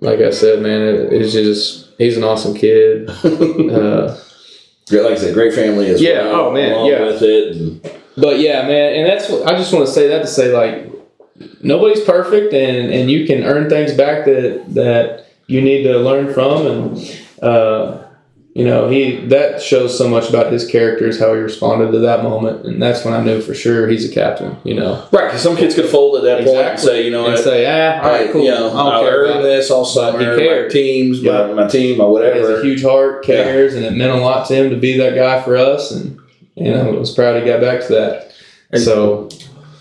Speaker 1: like i said man it, it's just he's an awesome kid uh,
Speaker 3: like I said, great family as well.
Speaker 1: Yeah,
Speaker 3: well.
Speaker 1: oh, man, yeah.
Speaker 3: With it. And,
Speaker 1: But yeah, man, and that's what I just want to say that to say like nobody's perfect, and and you can earn things back that that you need to learn from, and uh, you know he that shows so much about his character is how he responded to that moment, and that's when I knew for sure he's a captain. You know,
Speaker 3: right. Because some kids could fold at that point and say, you know
Speaker 1: and
Speaker 3: what.
Speaker 1: say, ah, all right, cool,
Speaker 3: You know,
Speaker 1: I don't care about
Speaker 3: earned this all summer.
Speaker 1: he
Speaker 3: My
Speaker 1: cared.
Speaker 3: teams,
Speaker 1: Yeah.
Speaker 3: my, my team, my
Speaker 1: He
Speaker 3: whatever.
Speaker 1: has a huge heart, cares, and it meant a lot to him to be that guy for us, and you know, I was proud he got back to that.
Speaker 2: And-
Speaker 1: So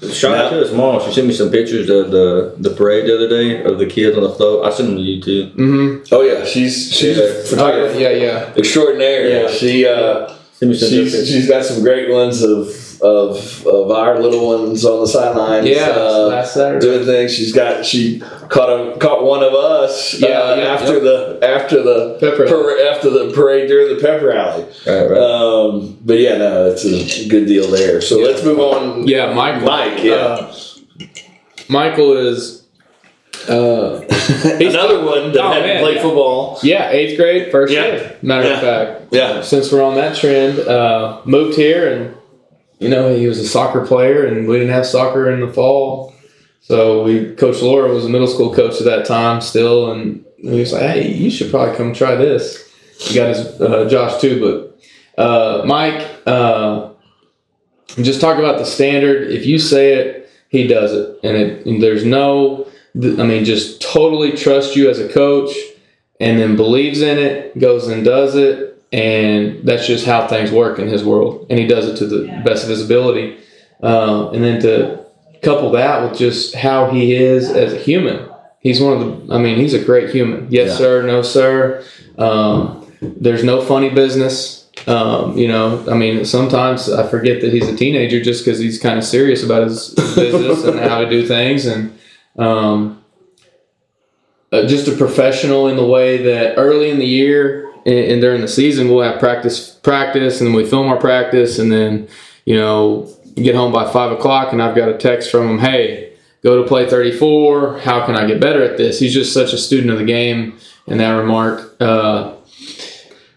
Speaker 2: Shout out to his mom. She sent me some pictures of the the parade the other day of the kids on the float. I sent them to you too.
Speaker 1: hmm
Speaker 3: oh yeah, she's she's
Speaker 2: Yeah.
Speaker 3: a
Speaker 1: oh,
Speaker 3: photographer
Speaker 1: yeah, yeah.
Speaker 3: extraordinaire.
Speaker 1: Yeah.
Speaker 3: She uh,
Speaker 2: Send me some
Speaker 3: she's she's got some great ones of of of our little ones on the sidelines.
Speaker 1: Yeah,
Speaker 3: uh,
Speaker 1: last Saturday.
Speaker 3: doing things. She's got she caught a caught one of us.
Speaker 1: Yeah,
Speaker 3: uh,
Speaker 1: yeah,
Speaker 3: after
Speaker 1: yep.
Speaker 3: the after the
Speaker 1: Pep rally.
Speaker 3: par- after the parade during the pep rally.
Speaker 2: Right, right.
Speaker 3: Um, but yeah, no, it's a good deal there. So
Speaker 1: Yeah.
Speaker 3: let's move on.
Speaker 1: Yeah, Michael.
Speaker 3: Mike, yeah.
Speaker 1: Uh, Michael is. Uh,
Speaker 3: Another one that
Speaker 1: Oh,
Speaker 3: hadn't
Speaker 1: man,
Speaker 3: played
Speaker 1: yeah.
Speaker 3: football.
Speaker 1: yeah, eighth grade, first
Speaker 3: Yeah.
Speaker 1: year. Matter
Speaker 3: Yeah.
Speaker 1: of fact,
Speaker 3: Yeah.
Speaker 1: since we're on that trend, uh, moved here and you know he was a soccer player and we didn't have soccer in the fall, so we Coach Laura was a middle school coach at that time still, and he was like, hey, you should probably come try this. He got his uh, Josh too, but uh, Mike, uh, just talk about the standard. If you say it, he does it, and, it, and there's no, I mean, just totally trust you as a coach, and then believes in it, goes and does it, and that's just how things work in his world, and he does it to the best of his ability, uh, and then to couple that with just how he is as a human. He's one of the. I mean, he's a great human. Yes,
Speaker 3: Yeah.
Speaker 1: sir. No, sir. Um, there's no funny business. Um, you know, I mean, sometimes I forget that he's a teenager just because he's kind of serious about his business and how to do things, and um, uh, just a professional in the way that early in the year and, and during the season we'll have practice, practice, and we film our practice, and then you know get home by five o'clock, and I've got a text from him, hey, go to play 34. How can I get better at this? He's just such a student of the game in that remark. Uh,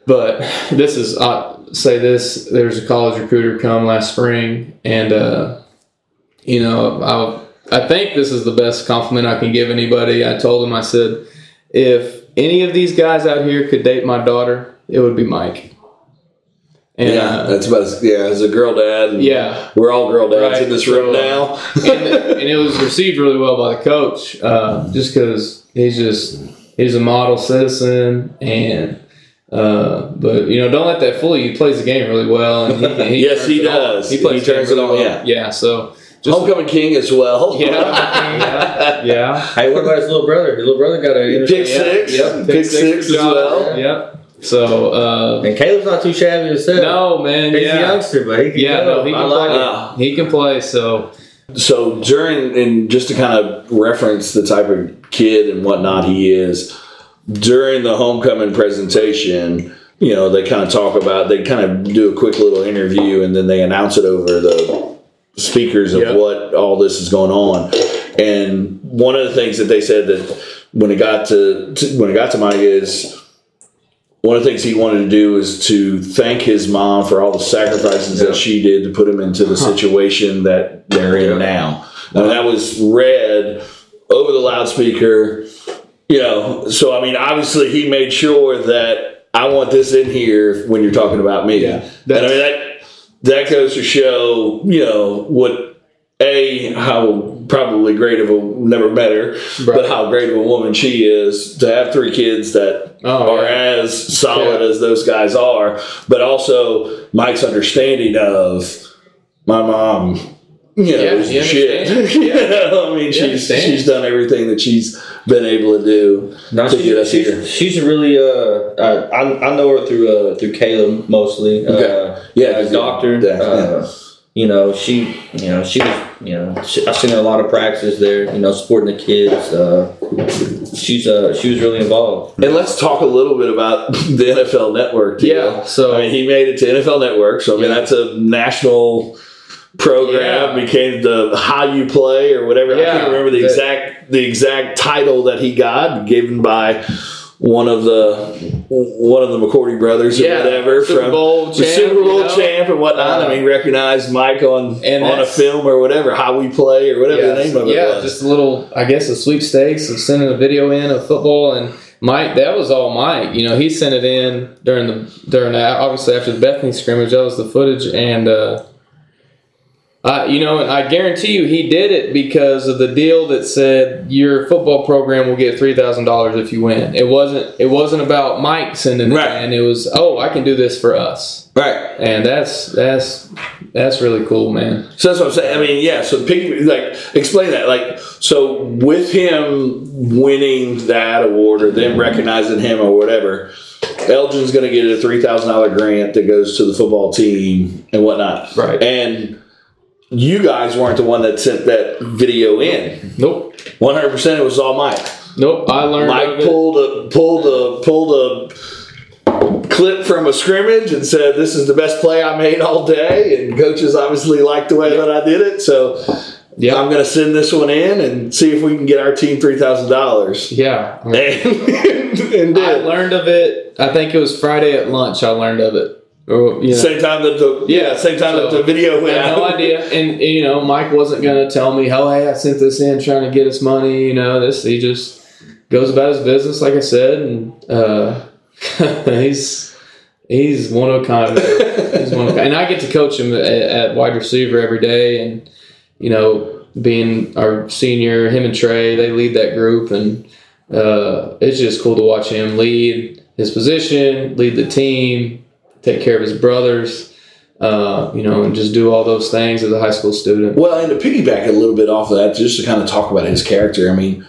Speaker 1: but this is, I'll say this, there's a college recruiter come last spring and, uh, you know, I, I think this is the best compliment I can give anybody. I told him, I said, if any of these guys out here could date my daughter, it would be Mike. And,
Speaker 3: yeah,
Speaker 1: uh,
Speaker 3: that's about as, yeah. As a girl dad,
Speaker 1: yeah.
Speaker 3: we're all girl dads
Speaker 1: Right,
Speaker 3: in this room now.
Speaker 1: and, and it was received really well by the coach, uh, just because he's just he's a model citizen, and uh, but you know don't let that fool you. He plays the game really well, and he, he
Speaker 3: Yes, he does.
Speaker 1: He plays
Speaker 3: He turns it on,
Speaker 1: well. yeah. So just
Speaker 3: Homecoming king as well.
Speaker 1: yeah, yeah, yeah.
Speaker 2: Hey, what about his little brother? His little brother got a
Speaker 3: Pick
Speaker 1: Yeah,
Speaker 3: six.
Speaker 1: yep,
Speaker 3: Pick six
Speaker 1: for
Speaker 3: as
Speaker 1: Josh.
Speaker 3: well.
Speaker 1: Yep. So uh,
Speaker 2: And Caleb's not too shabby to himself.
Speaker 1: no man,
Speaker 2: he's
Speaker 1: yeah,
Speaker 2: a youngster, but he can
Speaker 1: yeah,
Speaker 2: go.
Speaker 1: no, he can
Speaker 2: like
Speaker 1: play.
Speaker 2: it.
Speaker 3: Ah.
Speaker 1: He can play. So
Speaker 3: So during and just to kind of reference the type of kid and whatnot he is, during the homecoming presentation, you know, they kind of talk about they kind of do a quick little interview and then they announce it over the speakers of
Speaker 1: Yeah.
Speaker 3: what all this is going on. And one of the things that they said that when it got to, to when it got to Mike is one of the things he wanted to do is to thank his mom for all the sacrifices
Speaker 2: Yeah.
Speaker 3: that she did to put him into the situation that they're in
Speaker 2: Yeah.
Speaker 3: now. And that was read over the loudspeaker, you know. So, I mean, obviously, he made sure that I want this in here when you're talking about me.
Speaker 1: Yeah.
Speaker 3: and I mean, that, that goes to show, you know, what. A how probably great of a never met her, but how great of a woman she is to have three kids that
Speaker 1: Oh,
Speaker 3: are
Speaker 1: yeah.
Speaker 3: as solid
Speaker 1: Yeah.
Speaker 3: as those guys are, but also Mike's understanding of my mom. You know,
Speaker 1: Yeah,
Speaker 3: shit. know, I mean,
Speaker 1: He
Speaker 3: she's she's done everything that she's been able to do
Speaker 2: No,
Speaker 3: to get us
Speaker 2: she's,
Speaker 3: here.
Speaker 2: she's, really uh, uh I, I know her through uh through Caleb mostly.
Speaker 3: Okay.
Speaker 2: Uh,
Speaker 3: Yeah,
Speaker 2: as a doctor.
Speaker 3: yeah,
Speaker 2: uh, You know, she you know, she was you know, she, I've seen her a lot of practices there, you know, supporting the kids. Uh she's uh she was really involved.
Speaker 3: And let's talk a little bit about the NFL Network. deal.
Speaker 1: Yeah, so-
Speaker 3: I mean, he made it to NFL Network, so I mean
Speaker 1: Yeah.
Speaker 3: that's a national program.
Speaker 1: Yeah.
Speaker 3: Became the how you play or whatever. I can't remember the
Speaker 1: the-
Speaker 3: exact the exact title that he got given by one of the one of the McCourty brothers or
Speaker 1: Yeah,
Speaker 3: whatever
Speaker 1: Super
Speaker 3: from
Speaker 1: Bowl
Speaker 3: the
Speaker 1: champ,
Speaker 3: Super Bowl
Speaker 1: you know?
Speaker 3: champ and whatnot.
Speaker 1: Uh,
Speaker 3: I mean, recognized Mike on
Speaker 1: and
Speaker 3: on a film or whatever, how we play or whatever the name of it
Speaker 1: yeah,
Speaker 3: was.
Speaker 1: just a little, I guess, a sweepstakes of sending a video in of football, and Mike, that was all Mike. You know, he sent it in during the during that, obviously after the Bethany scrimmage. That was the footage, and uh, uh, you know, and I guarantee you, he did it because of the deal that said your football program will get three thousand dollars if you win. It wasn't. It wasn't about Mike sending it
Speaker 3: Right.
Speaker 1: in. It was, oh, I can do this for us,
Speaker 3: right.
Speaker 1: and that's that's that's really cool, man.
Speaker 3: So that's what I'm saying. I mean, yeah. So pick, like, explain that. Like, so with him winning that award or them recognizing him or whatever, Elgin's going to get a three thousand dollar grant that goes to the football team and whatnot.
Speaker 1: Right.
Speaker 3: And you guys weren't the one that sent that video in.
Speaker 1: Nope.
Speaker 3: One hundred percent, it was all Mike.
Speaker 1: Nope. I learned of
Speaker 3: Mike
Speaker 1: it.
Speaker 3: pulled a pulled a pulled a clip from a scrimmage and said, "This is the best play I made all day." And coaches obviously liked the way that I did it, so
Speaker 1: Yeah.
Speaker 3: I'm going to send this one in and see if we can get our team three thousand dollars.
Speaker 1: yeah.
Speaker 3: And, and
Speaker 1: I learned of it. I think it was Friday at lunch. I learned of it. Or, you know,
Speaker 3: Same time that the yeah, same time that the video went
Speaker 1: I had no idea. And, you know, Mike wasn't going to tell me, oh, hey, I sent this in trying to get us money. You know, this, he just goes about his business, like I said. And uh, he's he's one of a kind. he's one of a kind. And I get to coach him at, at wide receiver every day. And, you know, being our senior, him and Trey, they lead that group. And uh, it's just cool to watch him lead his position, lead the team, take care of his brothers uh, you know, and just do all those things as a high school student.
Speaker 3: Well, and to piggyback a little bit off of that, just to kind of talk about his character. I mean,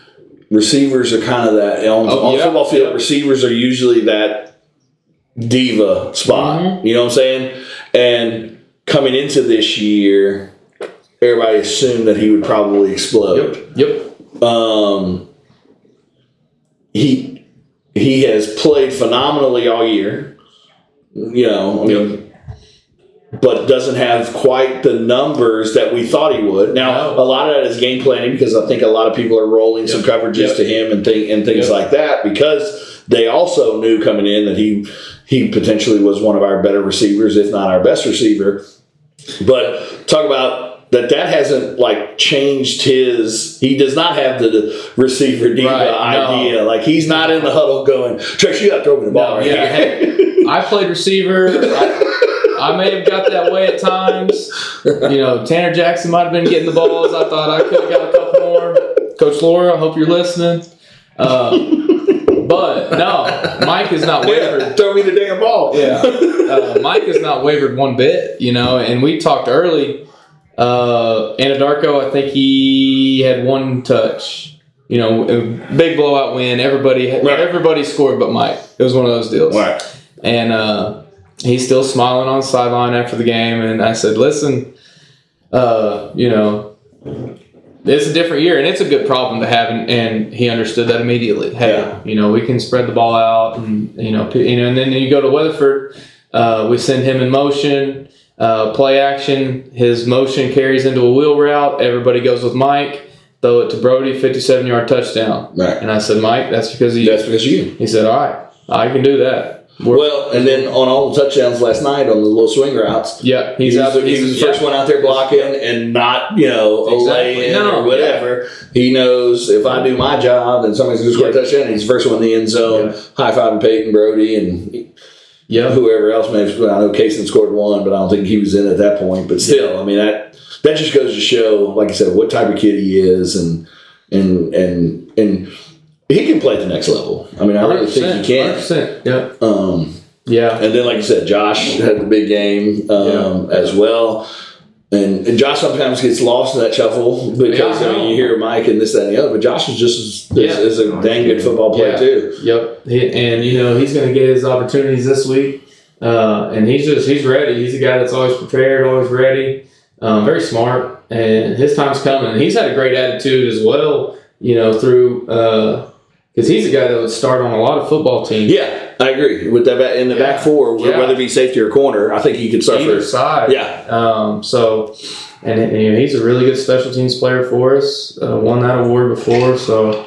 Speaker 3: receivers are kind of that on,
Speaker 1: Oh,
Speaker 3: on
Speaker 1: yeah,
Speaker 3: football field.
Speaker 1: yeah.
Speaker 3: Receivers are usually that diva spot.
Speaker 1: Mhm.
Speaker 3: You know what I'm saying? And coming into this year, everybody assumed that he would probably explode.
Speaker 1: Yep.
Speaker 3: Um, he he has played phenomenally all year. You know, I mean, but doesn't have quite the numbers that we thought he would. Now,
Speaker 1: No.
Speaker 3: a lot of that is game planning because I think a lot of people are rolling some coverages
Speaker 1: Yep.
Speaker 3: to him and thing and things
Speaker 1: Yep.
Speaker 3: like that because they also knew coming in that he he potentially was one of our better receivers, if not our best receiver. But talk about that that hasn't like changed his he does not have the receiver diva
Speaker 1: Right, no.
Speaker 3: idea. Like he's not in the huddle going, Trish, you gotta throw me the ball
Speaker 1: No,
Speaker 3: right
Speaker 1: yeah,
Speaker 3: here."
Speaker 1: I played receiver. I, I may have got that way at times. You know, Tanner Jackson might have been getting the balls. I thought I could have got a couple more. Coach Laura, I hope you're listening. Uh, but no, Mike is not wavered.
Speaker 3: Yeah, throw me the damn ball.
Speaker 1: Yeah. Uh, Mike has not wavered one bit, you know, and we talked early. Uh, Anadarko, I think he had one touch. You know, a big blowout win. Everybody,
Speaker 3: Right.
Speaker 1: everybody scored, but Mike. It was one of those deals.
Speaker 3: Right.
Speaker 1: And uh, he's still smiling on the sideline after the game. And I said, "Listen, uh, you know, it's a different year, and it's a good problem to have." And, and he understood that immediately. Hey,
Speaker 3: Yeah.
Speaker 1: you know, we can spread the ball out, and you know, you know, and then you go to Weatherford. Uh, we send him in motion, uh, play action. His motion carries into a wheel route. Everybody goes with Mike. Throw it to Brody, fifty-seven yard touchdown.
Speaker 3: Right.
Speaker 1: And I said, Mike, that's because he.
Speaker 3: That's because you.
Speaker 1: He said, "All right, I can do that." We're-
Speaker 3: Well, and then on all the touchdowns last night on the little swing routes,
Speaker 1: yeah,
Speaker 3: he's,
Speaker 1: he's out.
Speaker 3: the, he was the
Speaker 1: yeah.
Speaker 3: first one out there blocking and not, you know,
Speaker 1: Exactly. No,
Speaker 3: or whatever. He knows if I do my job, then somebody's going to score a
Speaker 1: Yeah.
Speaker 3: touchdown. He's the first one in the end zone,
Speaker 1: Yeah.
Speaker 3: high fiving Peyton Brody and
Speaker 1: Yeah,
Speaker 3: whoever else may have. I know Kaysen scored one, but I don't think he was in at that point. But still, I mean that that just goes to show, like I said, what type of kid he is, and and and and he can play at the next level. I mean, I really think he can.
Speaker 1: 100%. Yeah,
Speaker 3: Um,
Speaker 1: yeah,
Speaker 3: and then, like you said, Josh had the big game um, as well. And, and Josh sometimes gets lost in that shuffle because
Speaker 1: Yeah, I
Speaker 3: I mean, you hear Mike and this, that, and the other. But Josh is just as,
Speaker 1: Yeah.
Speaker 3: is, is a dang good football player
Speaker 1: Yeah.
Speaker 3: too.
Speaker 1: yep. He, and you know he's going to get his opportunities this week, uh, and he's just he's ready. He's a guy that's always prepared, always ready, um, very smart, and his time's coming. He's had a great attitude as well. You know through because he's a guy that would start on a lot of football teams.
Speaker 3: Yeah, I agree with that. back- In the back four,
Speaker 1: Yeah.
Speaker 3: whether it be safety or corner, I think he could start
Speaker 1: either side.
Speaker 3: Yeah,
Speaker 1: Um, so, and, and, you know, he's a really good special teams player for us. Uh, won that award before, so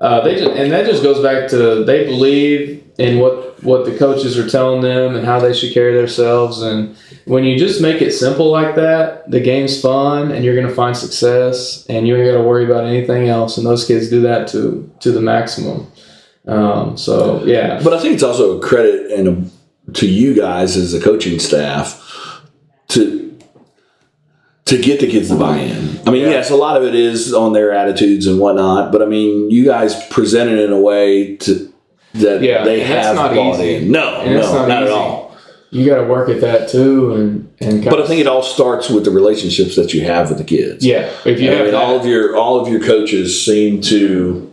Speaker 1: uh, they just and that just goes back to they believe in what what the coaches are telling them and how they should carry themselves. And when you just make it simple like that, the game's fun and you're going to find success, and you ain't got to worry about anything else. And those kids do that to to the maximum. Um, so yeah,
Speaker 3: but I think it's also a credit and a, to you guys as a coaching staff to to get the kids to buy in. I mean,
Speaker 1: Yeah.
Speaker 3: yes, a lot of it is on their attitudes and whatnot, but I mean, you guys present it in a way to that
Speaker 1: Yeah,
Speaker 3: they have
Speaker 1: not
Speaker 3: bought
Speaker 1: easy.
Speaker 3: in. No,
Speaker 1: And
Speaker 3: no, not,
Speaker 1: not
Speaker 3: at all.
Speaker 1: you got to work at that too, and and
Speaker 3: But I think it all starts with the relationships that you have with the kids.
Speaker 1: yeah, if you
Speaker 3: I
Speaker 1: have
Speaker 3: mean, all of your all of your coaches seem to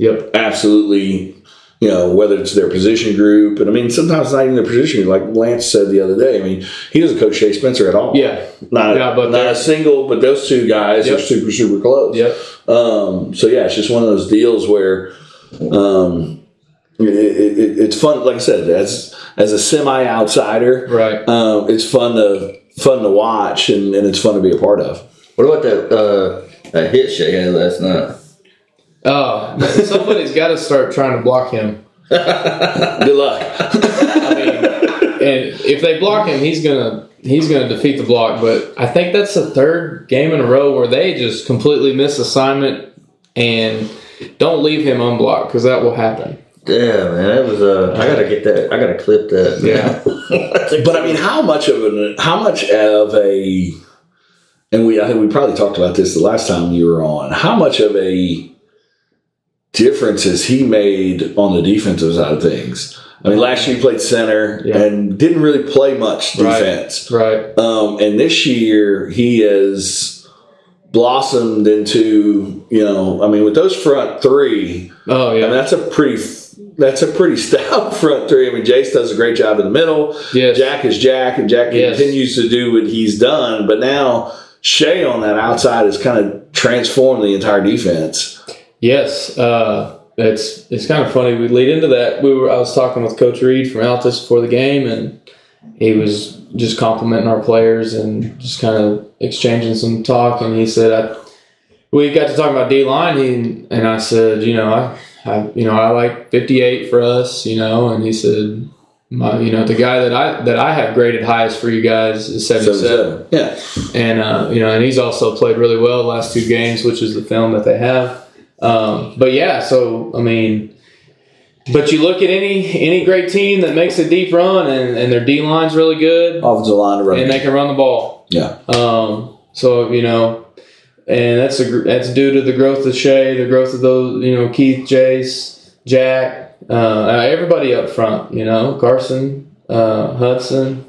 Speaker 1: yep.
Speaker 3: absolutely you know, whether it's their position group, and I mean, sometimes it's not even their position. Like Lance said the other day, I mean, he doesn't coach Shea Spencer at all.
Speaker 1: Yeah.
Speaker 3: not
Speaker 1: Yeah, but
Speaker 3: not a single. But those two guys
Speaker 1: Yep.
Speaker 3: are super super close.
Speaker 1: Yep.
Speaker 3: Um, so yeah, it's just one of those deals where um, it, it, it, it's fun. Like I said, as as a semi outsider,
Speaker 1: Right.
Speaker 3: um, it's fun to fun to watch and, and it's fun to be a part of.
Speaker 2: What about that uh, that hit Shea had last night?
Speaker 1: Oh, somebody's got to start trying to block him.
Speaker 3: Good luck.
Speaker 1: I mean, and if they block him, he's gonna he's gonna defeat the block. But I think that's the third game in a row where they just completely miss assignment and don't leave him unblocked because that will happen.
Speaker 2: Yeah, man, that was uh, I gotta get that. I gotta clip that.
Speaker 1: Yeah.
Speaker 3: But I mean, how much of an how much of a and we I think we probably talked about this the last time you were on. How much of a difference has he made on the defensive side of things? I mean, last year he played center
Speaker 1: Yeah.
Speaker 3: and didn't really play much defense.
Speaker 1: Right.
Speaker 3: Um, and this year he has blossomed into, you know, I mean, with those front three,
Speaker 1: Oh
Speaker 3: I mean, that's a pretty that's a pretty stout front three. I mean, Jace does a great job in the middle.
Speaker 1: Yes.
Speaker 3: Jack is Jack, and Jack
Speaker 1: Yes.
Speaker 3: continues to do what he's done. But now Shea on that outside has kind of transformed the entire defense.
Speaker 1: Yes, uh, it's it's kind of funny. We lead into that. We were I was talking with Coach Reed from Altus before the game, and he was just complimenting our players and just kind of exchanging some talk. And he said, I, "We got to talk about D line." He and I said, "You know, I, I you know I like fifty eight for us, you know." And he said. My, you know, the guy that I that I have graded highest for you guys is seventy seven.
Speaker 3: 77. Yeah.
Speaker 1: and uh, you know, and he's also played really well the last two games, which is the film that they have. Um, but yeah, so I mean, but you look at any any great team that makes a deep run and, and their D line's really good
Speaker 3: Offensive line to run.
Speaker 1: and they can run the ball.
Speaker 3: yeah.
Speaker 1: Um, so you know, and that's a, that's due to the growth of Shea, the growth of those you know Keith, Jace, Jack, uh, everybody up front. You know, Carson, uh, Hudson.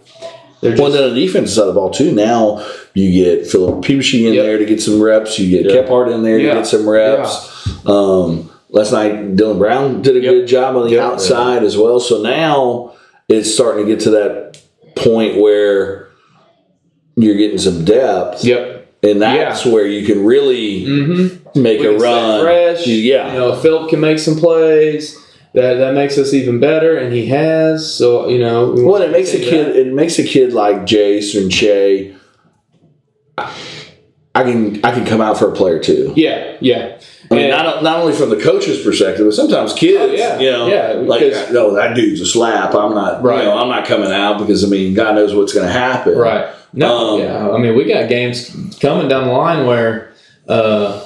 Speaker 1: They're
Speaker 3: Well,
Speaker 1: just
Speaker 3: then the defensive side of the ball too. Now you get Philip Peabody in
Speaker 1: Yep.
Speaker 3: there to get some reps. You get
Speaker 1: Yep.
Speaker 3: Kephart in there
Speaker 1: Yeah.
Speaker 3: to get some reps. Um, last night Dylan Brown did a
Speaker 1: Yep.
Speaker 3: good job on the
Speaker 1: Yep.
Speaker 3: outside as well. So now it's starting to get to that point where you're getting some depth,
Speaker 1: yep.
Speaker 3: and that's where you can really
Speaker 1: Mm-hmm.
Speaker 3: make
Speaker 1: we
Speaker 3: a run.
Speaker 1: fresh.
Speaker 3: Yeah.
Speaker 1: You know, Philip can make some plays. That that makes us even better, and he has. So you know, we
Speaker 3: Well, it makes a kid. It makes a kid like Jace and Shea. I can I can come out for a player too.
Speaker 1: Yeah, yeah.
Speaker 3: I mean, not, not only from the coach's perspective, but sometimes kids,
Speaker 1: Oh, yeah.
Speaker 3: you know,
Speaker 1: Yeah,
Speaker 3: like,
Speaker 1: because-
Speaker 3: no, that dude's a slap. I'm not,
Speaker 1: Right.
Speaker 3: you know, I'm not coming out because I mean, God knows what's going to happen.
Speaker 1: Right. No,
Speaker 3: Um,
Speaker 1: yeah. I mean, we got games coming down the line where uh,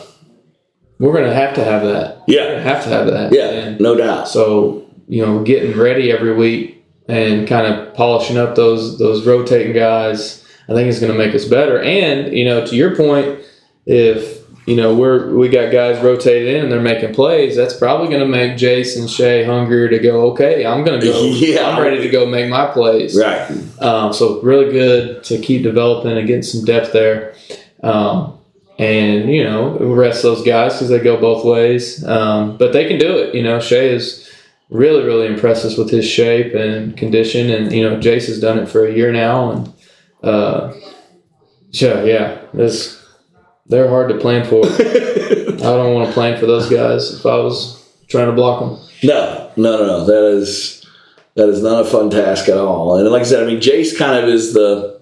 Speaker 1: we're going to have to have that. We're
Speaker 3: Yeah,
Speaker 1: have to have that.
Speaker 3: yeah,
Speaker 1: And
Speaker 3: no doubt.
Speaker 1: so you know, getting ready every week and kind of polishing up those those rotating guys, I think is going to make us better. And you know, to your point, if you know we're we got guys rotated in and they're making plays, that's probably going to make Jason Shea hungrier to go. Okay, I'm going to go.
Speaker 3: Yeah.
Speaker 1: I'm ready to go make my plays.
Speaker 3: Right.
Speaker 1: Um, so really good to keep developing and getting some depth there. Um, and you know, rest those guys because they go both ways. Um, but they can do it. You know, Shea is really, really impressed us with his shape and condition, and you know, Jace has done it for a year now, and uh, yeah, yeah, this they're hard to plan for. I don't want to plan for those guys if I was trying to block them.
Speaker 3: No, no, no, no. That is that is not a fun task at all. And like I said, I mean, Jace kind of is the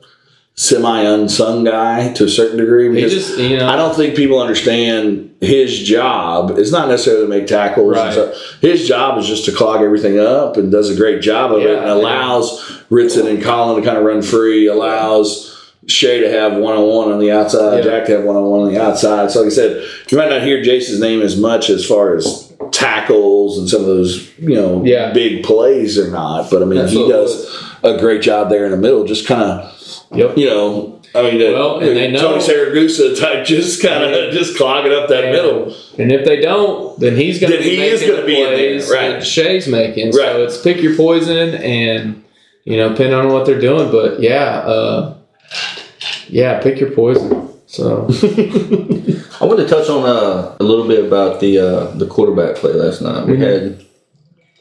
Speaker 3: semi unsung guy to a certain degree because
Speaker 1: just, you know,
Speaker 3: I don't think people understand his job. It's not necessarily to make tackles.
Speaker 1: Right.
Speaker 3: and. His job is just to clog everything up and does a great job of it
Speaker 1: Yeah,
Speaker 3: and
Speaker 1: yeah.
Speaker 3: allows Ritson and Colin to kind of run free, allows Shea to have one on one on the outside,
Speaker 1: Yeah.
Speaker 3: Jack to have one on one on the outside. So, like I said, you might not hear Jace's name as much as far as tackles and some of those, you know,
Speaker 1: Yeah.
Speaker 3: big plays or not. But I mean,
Speaker 1: Absolutely.
Speaker 3: he does a great job there in the middle, just kind of
Speaker 1: yep.
Speaker 3: you know, I mean,
Speaker 1: Well, and they know-
Speaker 3: Tony Siragusa type, just kind of just clogging up that middle.
Speaker 1: And if they don't, then he's going to be
Speaker 3: he is
Speaker 1: making
Speaker 3: gonna
Speaker 1: the
Speaker 3: be in there,
Speaker 1: plays
Speaker 3: right.
Speaker 1: that Shea's making.
Speaker 3: Right.
Speaker 1: So it's pick your poison, and you know, depending on what they're doing. But yeah, uh, yeah, pick your poison. So
Speaker 2: I want to touch on uh, a little bit about the uh, the quarterback play last night. We
Speaker 1: Mhm.
Speaker 2: had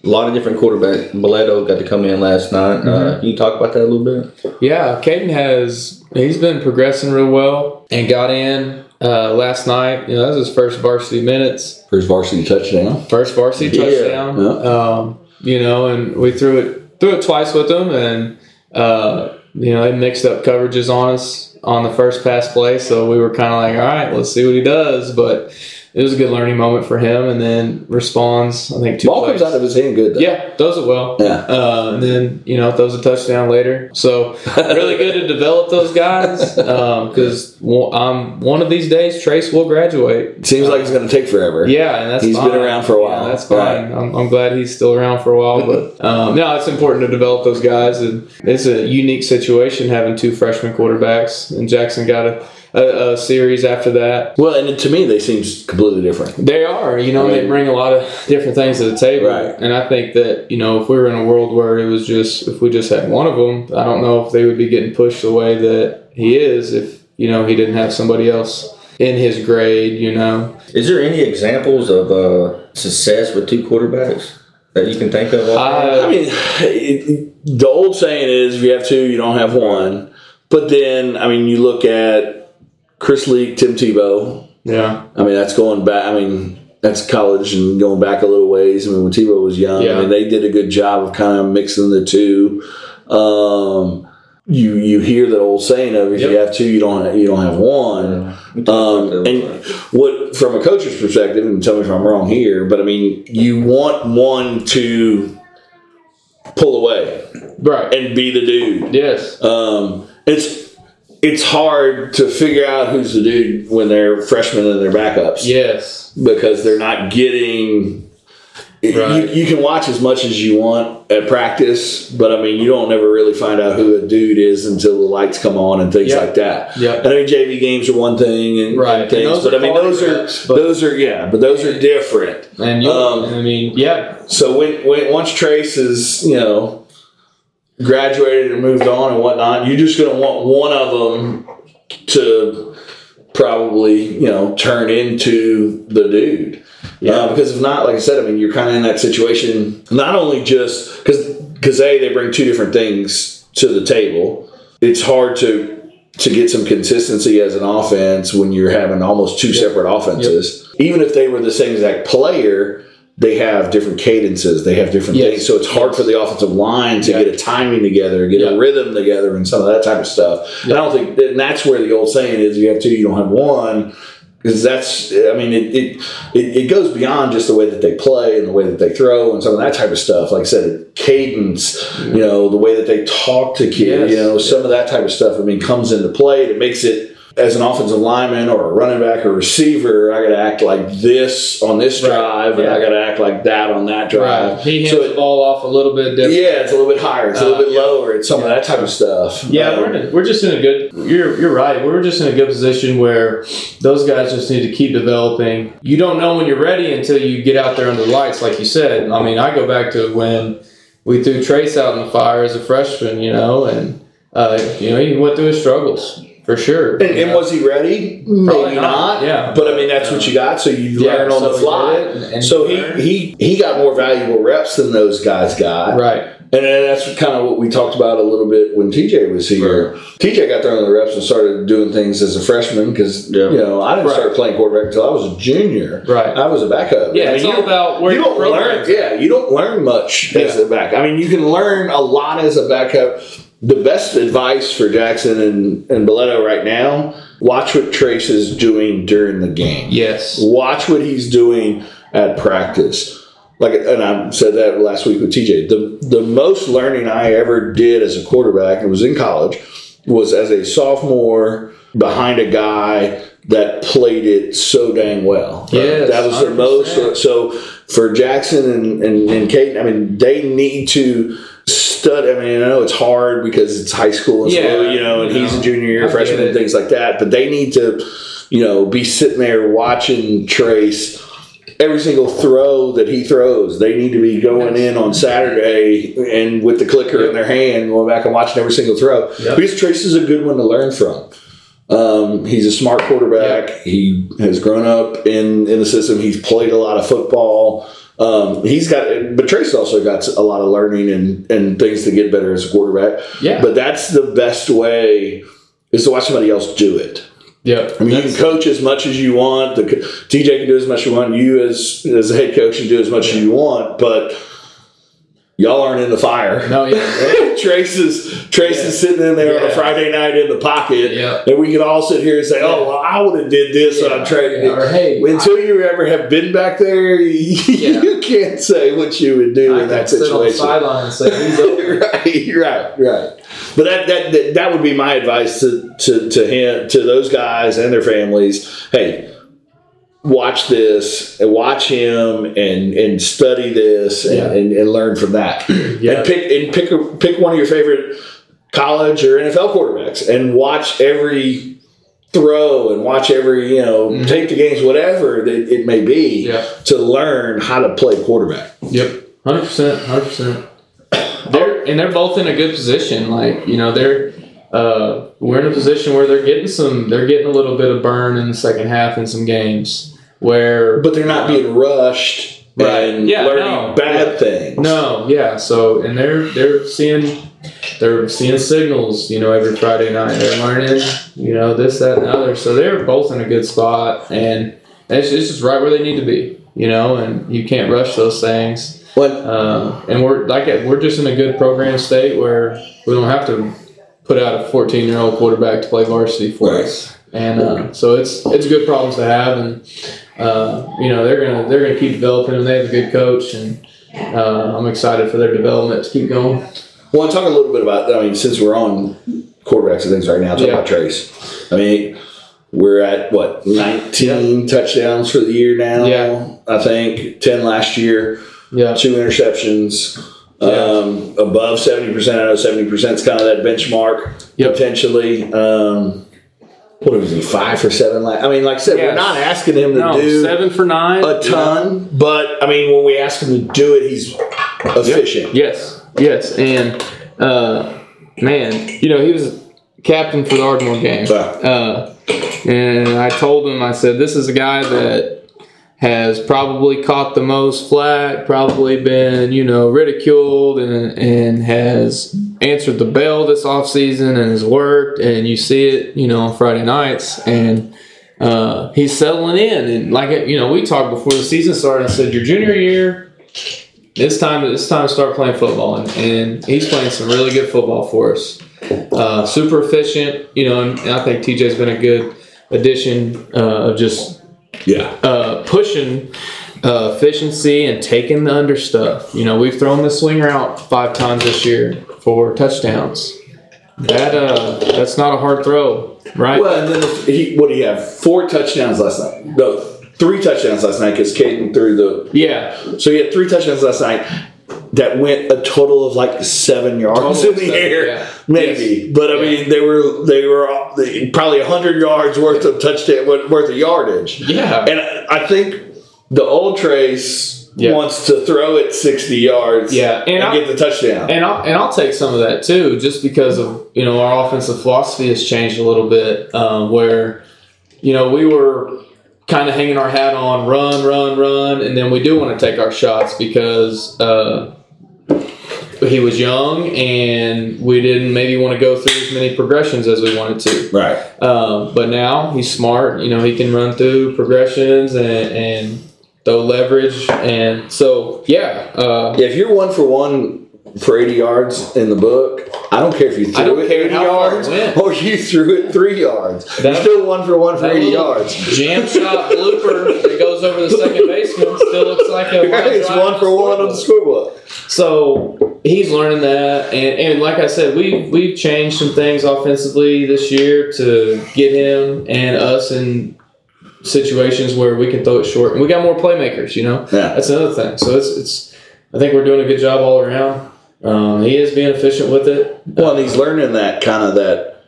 Speaker 2: a lot of different quarterbacks. Boleto got to come in last night. Uh, can you talk about that a little bit?
Speaker 1: Yeah, Caden has he's been progressing real well and got in uh, last night. You know, that was his first varsity minutes,
Speaker 3: First varsity touchdown.
Speaker 1: first varsity
Speaker 3: Yeah,
Speaker 1: touchdown.
Speaker 3: yeah.
Speaker 1: Um, you know, and we threw it threw it twice with him, and uh, you know they mixed up coverages on us on the first pass play, so we were kind of like, all right, let's see what he does, but. It was a good learning moment for him, and then responds. I think two
Speaker 3: Ball
Speaker 1: plays.
Speaker 3: comes out of his hand good though.
Speaker 1: Yeah, does it well.
Speaker 3: Yeah.
Speaker 1: Uh, and then, you know, throws a touchdown later. So, really good to develop those guys because um, one of these days, Trace will graduate.
Speaker 3: Seems like it's going to take forever.
Speaker 1: Yeah, and that's
Speaker 3: He's
Speaker 1: fine.
Speaker 3: been around for a while.
Speaker 1: Yeah, that's fine. I'm, I'm glad he's still around for a while. But um, no, it's important to develop those guys. And it's a unique situation having two freshman quarterbacks. And Jackson got a, a, a series after that.
Speaker 3: Well, and to me, they seem completely different.
Speaker 1: They are, you know, they bring a lot of different things to the table,
Speaker 3: Right.
Speaker 1: and I think that you know, if we were in a world where it was just if we just had one of them, I don't know if they would be getting pushed the way that he is if you know he didn't have somebody else in his grade, you know.
Speaker 2: Is there any examples of uh, success with two quarterbacks that you can think of?
Speaker 1: I-
Speaker 3: I mean, it, it- the old saying is if you have two, you don't have one. But then, I mean, you look at Chris Leak, Tim Tebow.
Speaker 1: Yeah,
Speaker 3: I mean, that's going back. I mean, that's college and going back a little ways. I mean, when Tebow was young,
Speaker 1: Yeah.
Speaker 3: I mean, they did a good job of kind of mixing the two. Um, you you hear that old saying of if you have two, you don't you don't have one. Um, and what from a coach's perspective, and tell me if I'm wrong here, but I mean, you want one to pull away
Speaker 1: right.
Speaker 3: and be the dude.
Speaker 1: Yes,
Speaker 3: Um, it's it's hard to figure out who's the dude when they're freshmen and they're backups
Speaker 1: yes,
Speaker 3: because they're not getting.
Speaker 1: Right.
Speaker 3: You, you can watch as much as you want at practice, but I mean, you don't never really find out who a dude is until the lights come on and things
Speaker 1: Yeah.
Speaker 3: like that.
Speaker 1: Yeah.
Speaker 3: And I mean, JV games are one thing and,
Speaker 1: Right.
Speaker 3: and things,
Speaker 1: And
Speaker 3: but I mean, those
Speaker 1: quality
Speaker 3: are
Speaker 1: but-
Speaker 3: those are yeah, but those are different.
Speaker 1: and you,
Speaker 3: Um,
Speaker 1: I mean, yeah,
Speaker 3: So when, when once Trace is you know graduated and moved on and whatnot, you're just going to want one of them to probably you know turn into the dude. Uh, because if not, like I said, I mean, you're kind of in that situation. Not only just because because a they bring two different things to the table. It's hard to to get some consistency as an offense when you're having almost two separate offenses. Even if they were the same exact player, they have different cadences. They have different
Speaker 1: Yes.
Speaker 3: things. So it's hard for the offensive line to
Speaker 1: Yeah.
Speaker 3: get a timing together, get
Speaker 1: Yeah.
Speaker 3: a rhythm together, and some of that type of stuff. And I don't think and that's where the old saying is: you have two, you don't have one. Because that's, I mean, it, it, it, it goes beyond just the way that they play and the way that they throw and some of that type of stuff. Like I said, cadence, you know, the way that they talk to kids,
Speaker 1: Yes.
Speaker 3: you know, some of that type of stuff, I mean, comes into play. It makes it, as an offensive lineman or a running back or receiver, I got to act like this on this
Speaker 1: Right.
Speaker 3: drive and I got to act like that on that drive.
Speaker 1: right. He
Speaker 3: So
Speaker 1: the
Speaker 3: it,
Speaker 1: ball off a little bit different.
Speaker 3: yeah, it's a little bit higher, it's a little
Speaker 1: Uh,
Speaker 3: bit
Speaker 1: yeah.
Speaker 3: lower, it's some of that type of stuff.
Speaker 1: Yeah,
Speaker 3: Um,
Speaker 1: we're in we're just in a good. You're you're right. We're just in a good position where those guys just need to keep developing. You don't know when you're ready until you get out there under the lights, like you said. I mean, I go back to when we threw Trace out in the fire as a freshman, you know, and uh, you know he went through his struggles for sure.
Speaker 3: And,
Speaker 1: you
Speaker 3: and was he ready?
Speaker 1: Probably
Speaker 3: Maybe
Speaker 1: not,
Speaker 3: not.
Speaker 1: yeah.
Speaker 3: But I mean, that's what you got. So you
Speaker 1: Yeah,
Speaker 3: learn on
Speaker 1: so
Speaker 3: the fly.
Speaker 1: and- and
Speaker 3: so
Speaker 1: he
Speaker 3: he, he he got more valuable reps than those guys got.
Speaker 1: right.
Speaker 3: And that's kind of what we talked about a little bit when TJ was here. TJ got thrown in the reps and started doing things as a freshman because
Speaker 2: Yeah.
Speaker 3: you know I didn't
Speaker 1: Right.
Speaker 3: start playing quarterback until I was a junior.
Speaker 1: Right.
Speaker 3: I was a backup.
Speaker 1: Yeah,
Speaker 3: I mean,
Speaker 1: it's
Speaker 3: you
Speaker 1: all
Speaker 3: don't-
Speaker 1: about where
Speaker 3: you don't learn. Yeah, you don't learn much as a back. I mean, you can learn a lot as a backup. The best advice for Jackson and and Boleto right now: watch what Trace is doing during the game.
Speaker 1: Yes.
Speaker 3: Watch what he's doing at practice. Like, and I said that last week with TJ. The the most learning I ever did as a quarterback, and it was in college, was as a sophomore behind a guy that played it so dang well.
Speaker 1: Yes,
Speaker 3: that was the
Speaker 1: 100%.
Speaker 3: most. So for Jackson and and, and Kate, I mean, they need to. Study. I mean, I know it's hard because it's high school, and
Speaker 1: Yeah,
Speaker 3: you know, and
Speaker 1: you
Speaker 3: he's a junior year freshman and things like that. But they need to, you know, be sitting there watching Trace every single throw that he throws. They need to be going in on Saturday and with the clicker in their hand, going back and watching every single throw.
Speaker 1: Yep.
Speaker 3: Because Trace is a good one to learn from. Um, he's a smart quarterback. He has grown up in, in the system. He's played a lot of football. Um, he's got, but Trace also got a lot of learning and, and things to get better as a quarterback.
Speaker 1: Yeah.
Speaker 3: But that's the best way is to watch somebody else do it.
Speaker 1: yeah.
Speaker 3: I mean, you can coach as much as you want. The, TJ can do as much as you want. You, as as a head coach, can do as much as you want. But y'all aren't in the fire.
Speaker 1: No, yeah.
Speaker 3: Trace is Trace
Speaker 1: Yeah.
Speaker 3: is sitting in there on a Friday night in the pocket,
Speaker 1: Yeah.
Speaker 3: and we can all sit here and say, "Oh, well, I would have did this
Speaker 1: Yeah.
Speaker 3: on trade."
Speaker 1: Yeah. Or, hey,
Speaker 3: until you ever have been back there, you, can't say what you would do
Speaker 1: I
Speaker 3: in that
Speaker 1: situation. sit on the sideline and say, "He's over."
Speaker 3: right, right, right. But that, that that that would be my advice to to to him to those guys and their families. Hey, watch this and watch him and and study this and,
Speaker 1: Yeah.
Speaker 3: and, and learn from that.
Speaker 1: Yeah.
Speaker 3: And pick and pick a, pick one of your favorite college or NFL quarterbacks and watch every throw and watch every you know take the games whatever that it may be
Speaker 1: Yeah.
Speaker 3: to learn how to play quarterback.
Speaker 1: Yep, hundred percent, hundred percent. They're and they're both in a good position. Like you know, they're uh, we're in a position where they're getting some, they're getting a little bit of burn in the second half in some games where,
Speaker 3: But they're not being rushed
Speaker 1: Right.
Speaker 3: and
Speaker 1: Yeah,
Speaker 3: learning
Speaker 1: no.
Speaker 3: bad things.
Speaker 1: no, yeah. So and they're they're seeing. They're seeing signals, you know, every Friday night. They're learning, you know, this, that, and the other. So they're both in a good spot, and it's, it's just right where they need to be, you know. And you can't rush those things.
Speaker 3: When
Speaker 1: Um, and we're like we're just in a good program state where we don't have to put out a 14 year old quarterback to play varsity for
Speaker 3: Right.
Speaker 1: us. And uh, so it's it's good problems to have, and uh, you know they're gonna they're gonna keep developing, and they have a good coach, and uh, I'm excited for their development to keep going.
Speaker 3: well, I'll talk a little bit about. I mean, since we're on quarterbacks and things right now, talk
Speaker 1: Yeah.
Speaker 3: about Trace. I mean, we're at what 19 touchdowns for the year now.
Speaker 1: Yeah.
Speaker 3: I think 10 last year,
Speaker 1: Yeah,
Speaker 3: two interceptions.
Speaker 1: Yeah.
Speaker 3: Um, above 70%. I know 70% is kind of that benchmark
Speaker 1: Yep.
Speaker 3: potentially. Um, what was he, five for seven? Like, I mean, like I said,
Speaker 1: Yeah.
Speaker 3: we're not asking him to
Speaker 1: no,
Speaker 3: do
Speaker 1: seven for nine,
Speaker 3: a ton, but I mean, when we ask him to do it, he's efficient.
Speaker 1: Yes, yes, and uh, man, you know he was captain for the Ardmore game, uh, and I told him I said this is a guy that has probably caught the most flack, probably been you know ridiculed, and and has answered the bell this offseason and has worked, and you see it you know on Friday nights and. Uh, he's settling in, and like you know, we talked before the season started. I said, "Your junior year, it's time. It's time to start playing football, and, and he's playing some really good football for us. Uh, super efficient, you know, and I think TJ's been a good addition uh, of just
Speaker 3: Yeah.
Speaker 1: uh, pushing uh, efficiency and taking the under stuff. You know, we've thrown the swinger out five times this year for touchdowns. That uh, that's not a hard throw, right?
Speaker 3: Well, and then he, what do you have? Four touchdowns last night. No, three touchdowns last night because Caden threw the.
Speaker 1: yeah,
Speaker 3: So he had three touchdowns last night that went a total of like seven yards
Speaker 1: Total
Speaker 3: in the
Speaker 1: seven,
Speaker 3: air,
Speaker 1: yeah.
Speaker 3: maybe. But I
Speaker 1: Yeah.
Speaker 3: mean, they were they were they- probably hundred yards worth of touchdown worth of yardage.
Speaker 1: yeah,
Speaker 3: And I think the old Trace
Speaker 1: Yeah.
Speaker 3: wants to throw it sixty yards,
Speaker 1: Yeah, and
Speaker 3: and,
Speaker 1: I-
Speaker 3: get the touchdown.
Speaker 1: And I'll, and I'll take some of that too, just because of you know our offensive philosophy has changed a little bit, um, where you know we were kind of hanging our hat on run, run, run, and then we do want to take our shots because uh, he was young and we didn't maybe want to go through as many progressions as we wanted to.
Speaker 3: right.
Speaker 1: Um, but now he's smart. You know, he can run through progressions and, and throw leverage, and so yeah. Uh,
Speaker 3: Yeah, if you're one for one for 80 yards in the book, I don't care if you threw it
Speaker 1: care
Speaker 3: 80
Speaker 1: how far it
Speaker 3: yards or you threw it three yards. you're
Speaker 1: That-
Speaker 3: still one for one for 80 yards.
Speaker 1: Jam shot blooper that goes over the second baseman still looks like a
Speaker 3: it's one for one on the
Speaker 1: scoreboard. So he's learning that, and, and like I said, we we've changed some things offensively this year to get him and us in situations where we can throw it short, and we got more playmakers. You know,
Speaker 3: Yeah.
Speaker 1: that's another thing. So it's it's. I think we're doing a good job all around. Um, he is being efficient with it.
Speaker 3: Well, and he's learning that kind of that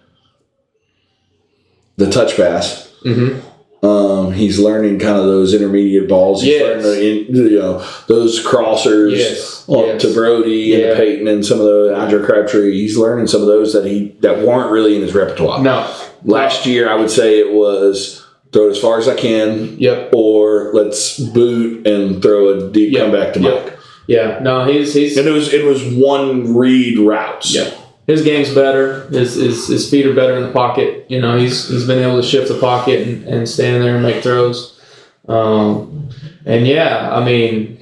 Speaker 3: the touch pass.
Speaker 1: hmm
Speaker 3: Um, he's learning kind of those intermediate balls. He's
Speaker 1: Yes.
Speaker 3: learning the, you know those crossers
Speaker 1: Yes.
Speaker 3: on
Speaker 1: Yes.
Speaker 3: to Brody
Speaker 1: Yeah.
Speaker 3: and Peyton and some of the Andre Crabtree. He's learning some of those that he that weren't really in his repertoire.
Speaker 1: No,
Speaker 3: Last year, I would say it was throw it as far as I can,
Speaker 1: Yep.
Speaker 3: or let's boot and throw a deep
Speaker 1: Yep.
Speaker 3: comeback to
Speaker 1: Yep. Yeah. No, he's he's
Speaker 3: And it was it was one read routes.
Speaker 1: Yeah. His game's better. His, his his feet are better in the pocket. You know, he's he's been able to shift the pocket and, and stand there and make throws. Um, and yeah, I mean,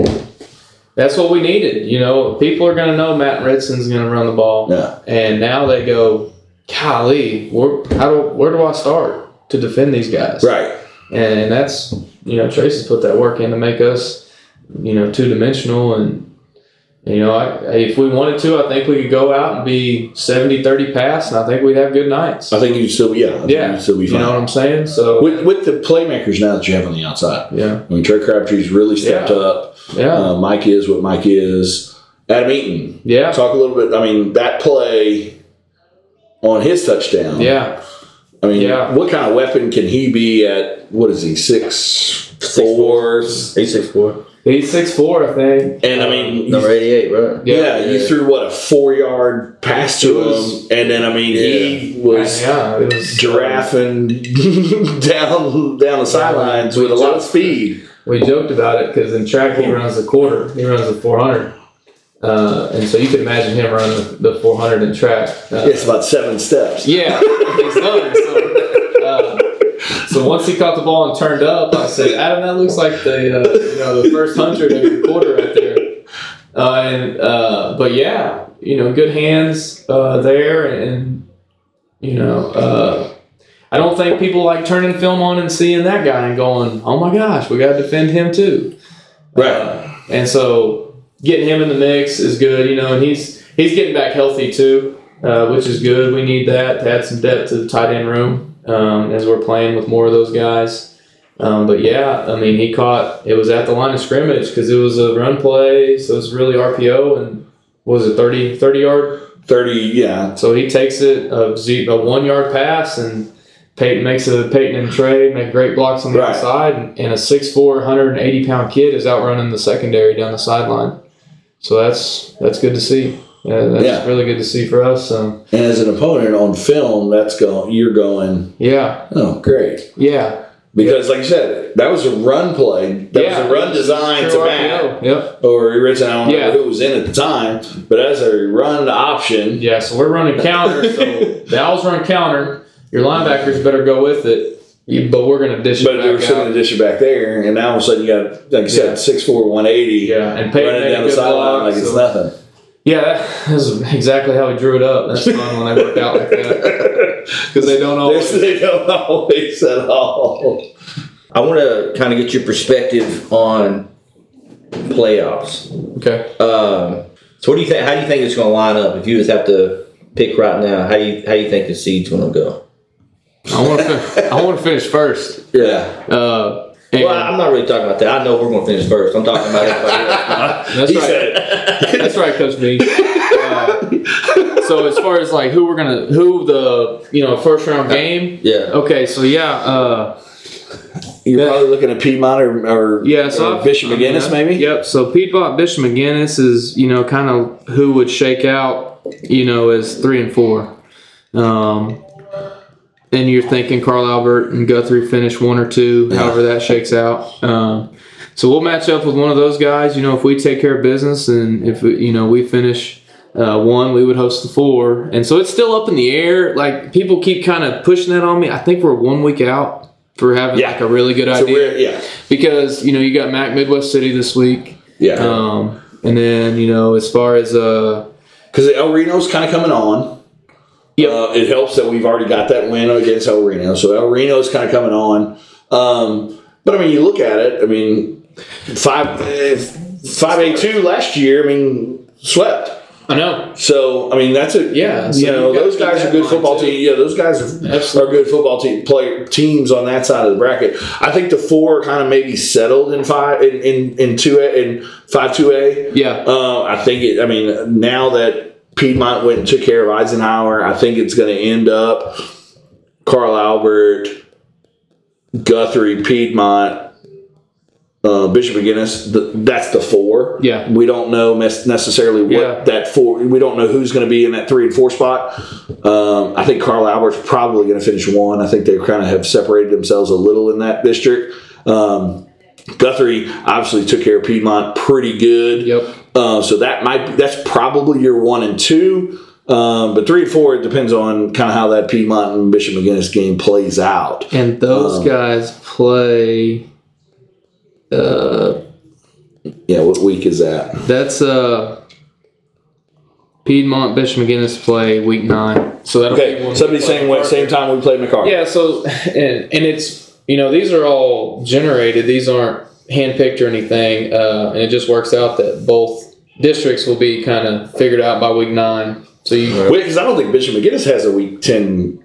Speaker 1: that's what we needed. You know, people are going to know Matt Ridson's going to run the ball,
Speaker 3: Yeah.
Speaker 1: and now they go, golly, where how do where do I start to defend these guys?
Speaker 3: Right.
Speaker 1: And that's you know Tracy's put that work in to make us you know two dimensional and you know I, if we wanted to I think we could go out and be 70-30 pass and I think we'd have good nights.
Speaker 3: I think you'd still be yeah. I think
Speaker 1: Yeah,
Speaker 3: you'd still be
Speaker 1: you know what I'm saying? So
Speaker 3: with with the playmakers now that you have on the outside.
Speaker 1: yeah,
Speaker 3: I mean Trey Crabtree's really stepped
Speaker 1: Yeah.
Speaker 3: up.
Speaker 1: yeah,
Speaker 3: Uh, Mike is what Mike is. Adam Eaton.
Speaker 1: yeah,
Speaker 3: Talk a little bit. I mean that play on his touchdown.
Speaker 1: yeah,
Speaker 3: I mean,
Speaker 1: Yeah.
Speaker 3: what kind of weapon can he be at? What is he? Six,
Speaker 2: Six
Speaker 3: four.
Speaker 2: Eight six four.
Speaker 1: he's six four I think.
Speaker 3: And I mean, you-
Speaker 2: Number eighty eight, right?
Speaker 3: yeah,
Speaker 1: Yeah,
Speaker 3: you threw what a four yard pass to
Speaker 1: was-
Speaker 3: him, and then I mean he was
Speaker 1: yeah, it was
Speaker 3: giraffing down down the sidelines with a lot of speed.
Speaker 1: we joked about it because in track he runs the quarter, he runs the 400. Uh, and so you can imagine him running the, the 400 in track. Uh,
Speaker 3: It's about seven steps.
Speaker 1: Yeah, he's done. So, so once he caught the ball and turned up, I said, Adam, that looks like the uh, you know the first hundred of your quarter right there. Uh, and uh, but yeah, you know, good hands uh, there, and you know, uh, I don't think people like turning film on and seeing that guy and going, "Oh my gosh, we got to defend him too."
Speaker 3: Right.
Speaker 1: Uh, and so getting him in the mix is good, you know, and he's he's getting back healthy too, uh, which is good. We need that to add some depth to the tight end room um, as we're playing with more of those guys. Um, but yeah, I mean, he caught it was at the line of scrimmage because it was a run play, so it's really RPO and what was it 30, 30 yard?
Speaker 3: Thirty, yeah.
Speaker 1: So he takes it a, a one yard pass and Peyton makes a Peyton and Trey make great blocks on the
Speaker 3: Right.
Speaker 1: outside, and, and a 6'4", 180 pound kid is outrunning the secondary down the sideline. So that's that's good to see. Yeah, that's
Speaker 3: Yeah.
Speaker 1: really good to see for us. So
Speaker 3: And as an opponent on film, that's going. You're going.
Speaker 1: yeah,
Speaker 3: Oh, great.
Speaker 1: yeah,
Speaker 3: Because, like you said, that was a run play. That
Speaker 1: yeah.
Speaker 3: was a run designed to
Speaker 1: True
Speaker 3: Matt.
Speaker 1: Yep.
Speaker 3: or original. I don't
Speaker 1: Yeah.
Speaker 3: know who was in at the time, but as a run option,
Speaker 1: Yeah. So we're running counter. So the Owls run counter. Your linebackers better go with it. You- But we're gonna dish
Speaker 3: but
Speaker 1: it
Speaker 3: they were
Speaker 1: back
Speaker 3: still going to dish it back there, and now all of a sudden you got, like you
Speaker 1: Yeah.
Speaker 3: said, six four, one eighty,
Speaker 1: Yeah, and Peyton
Speaker 3: running down the sideline like it's nothing.
Speaker 1: Yeah, that's exactly how we drew it up. That's fun when they work out like that because they don't always.
Speaker 3: They don't always at all.
Speaker 2: I want to kind of get your perspective on playoffs.
Speaker 1: Okay.
Speaker 2: Um, so, what do you think? How do you think it's going to line up? If you just have to pick right now, how do you how do you think the seed's going to go?
Speaker 1: I want to. Fin- I want to finish first.
Speaker 3: Yeah,
Speaker 1: Uh, and
Speaker 2: Well, I'm not really talking about that. I know we're going to finish first. I'm talking about everybody else.
Speaker 1: that's
Speaker 3: he
Speaker 1: right.
Speaker 3: said it.
Speaker 1: That's right, Coach B. Uh, so as far as like who we're gonna, who the you know first round game.
Speaker 2: Yeah.
Speaker 1: Okay, so yeah, uh,
Speaker 3: You're
Speaker 1: Yeah.
Speaker 3: probably looking at Piedmont or, or,
Speaker 1: yeah. So
Speaker 3: or
Speaker 1: I've-
Speaker 3: Bishop McGuinness,
Speaker 1: I've-
Speaker 3: maybe.
Speaker 1: Yep. So Piedmont Bishop McGuinness is you know kind of who would shake out you know as three and four. Um, and you're thinking Carl Albert and Guthrie finish one or two,
Speaker 3: Yeah.
Speaker 1: however that shakes out. Um, so we'll match up with one of those guys. You know, if we take care of business and if you know we finish uh, one, we would host the four. And so it's still up in the air. Like people keep kind of pushing that on me. I think we're one week out for having
Speaker 3: Yeah.
Speaker 1: like a really good
Speaker 3: So
Speaker 1: idea
Speaker 3: yeah,
Speaker 1: because you know you got Mac Midwest City this week.
Speaker 3: yeah.
Speaker 1: Um, and then you know as far as uh,
Speaker 3: Because El Reno's kind of coming on.
Speaker 1: Yep.
Speaker 3: Uh, it helps that we've already got that win against El Reno. So El Reno is kind of coming on. Um, but I mean, you look at it. I mean, five eh, five a two last year. I mean, swept.
Speaker 1: I know
Speaker 3: So I mean, that's a
Speaker 1: Yeah, so
Speaker 3: you know, those guys are good football
Speaker 1: too.
Speaker 3: teams. Yeah, those guys are,
Speaker 1: Absolutely.
Speaker 3: are good football team player teams on that side of the bracket. I think the four kind of maybe settled in five in in, in two a in five two a.
Speaker 1: yeah
Speaker 3: Uh, I think it. I mean, now that Piedmont went and took care of Eisenhower, I think it's going to end up Carl Albert, Guthrie, Piedmont, uh, Bishop McGuinness. The, that's the four.
Speaker 1: Yeah.
Speaker 3: we don't know necessarily what
Speaker 1: Yeah.
Speaker 3: that four. We don't know who's going to be in that three and four spot. Um, I think Carl Albert's probably going to finish one. I think they kind of have separated themselves a little in that district. Um, Guthrie obviously took care of Piedmont pretty good.
Speaker 1: Yep.
Speaker 3: Uh, so that might that's probably your one and two. Um, but three and four it depends on kind of how that Piedmont and Bishop McGuinness game plays out.
Speaker 1: And those
Speaker 3: Um,
Speaker 1: guys play. Uh,
Speaker 3: Yeah, what week is that?
Speaker 1: that's uh. Piedmont Bishop McGuinness play week nine. So that'll
Speaker 3: Okay,
Speaker 1: when
Speaker 3: somebody's
Speaker 1: we
Speaker 3: saying what same time we played MacArthur.
Speaker 1: Yeah, so and and it's you know these are all generated. These aren't handpicked or anything, uh, and it just works out that both districts will be kind of figured out by week nine. So you
Speaker 3: because I don't think Bishop McGuinness has a week ten.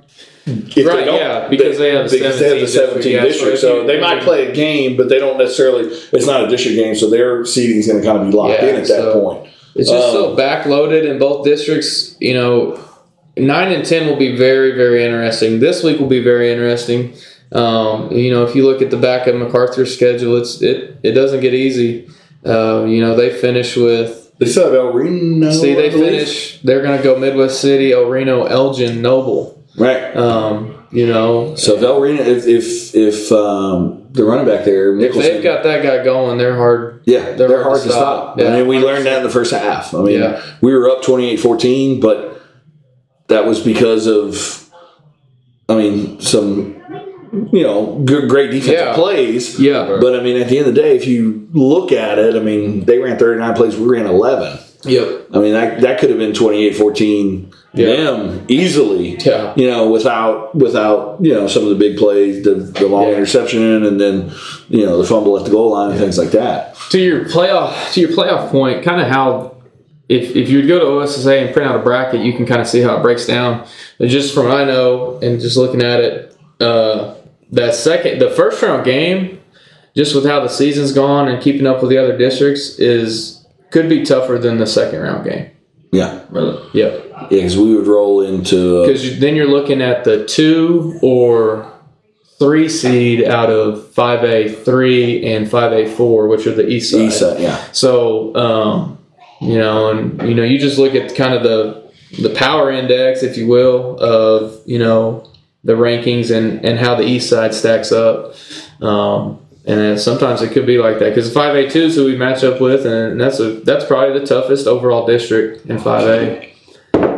Speaker 3: If
Speaker 1: Right, yeah, because they have
Speaker 3: because they have the
Speaker 1: 17
Speaker 3: seventeen
Speaker 1: district, yeah, so
Speaker 3: so they might play a game, but they don't necessarily. It's not a district game, so their seeding is going to kind of be locked
Speaker 1: Yeah,
Speaker 3: in at that point.
Speaker 1: it's just
Speaker 3: Um,
Speaker 1: so backloaded in both districts. You know, nine and ten will be very very interesting. This week will be very interesting. Um, you know, if you look at the back of MacArthur's schedule, it's it it doesn't get easy. Uh, you know, they finish with
Speaker 3: They still have El Reno.
Speaker 1: See, they finish. They're going to go Midwest City, El Reno, Elgin, Noble.
Speaker 3: right.
Speaker 1: Um, you know,
Speaker 3: So if El Reno, if if if um, the running back there,
Speaker 1: if they've got that guy going, they're hard.
Speaker 3: Yeah, they're,
Speaker 1: They're
Speaker 3: hard to stop.
Speaker 1: Yeah.
Speaker 3: I mean, we learned that in the first half. I mean,
Speaker 1: Yeah.
Speaker 3: we were up 28-14, but that was because of, I mean, some, you know, good, great defensive
Speaker 1: Yeah.
Speaker 3: plays.
Speaker 1: Yeah.
Speaker 3: But I mean, at the end of the day, if you look at it, I mean, they ran 39 plays, we ran 11.
Speaker 1: Yep.
Speaker 3: I mean, that, that could have been 28-14
Speaker 1: Yeah.
Speaker 3: them easily.
Speaker 1: Yeah.
Speaker 3: You know, without without you know some of the big plays, the, the long
Speaker 1: Yeah.
Speaker 3: interception, and then you know the fumble at the goal line and things like that.
Speaker 1: To your playoff, to your playoff point, kind of how. If, if you would go to OSSA and print out a bracket, you can kind of see how it breaks down. And just from what I know and just looking at it, uh, that second, the first round game, just with how the season's gone and keeping up with the other districts, is could be tougher than the second round game.
Speaker 3: Yeah.
Speaker 1: Yep.
Speaker 3: Yeah, because we would roll into uh,
Speaker 1: Because then you're looking at the two or three seed out of 5A three and 5A four, which are the east side.
Speaker 3: east side. Yeah,
Speaker 1: So, um, you know, and you know, you just look at kind of the the power index, if you will, of you know the rankings and and how the east side stacks up. Um, and sometimes it could be like that because five A two is who we match up with, and that's a that's probably the toughest overall district in five A.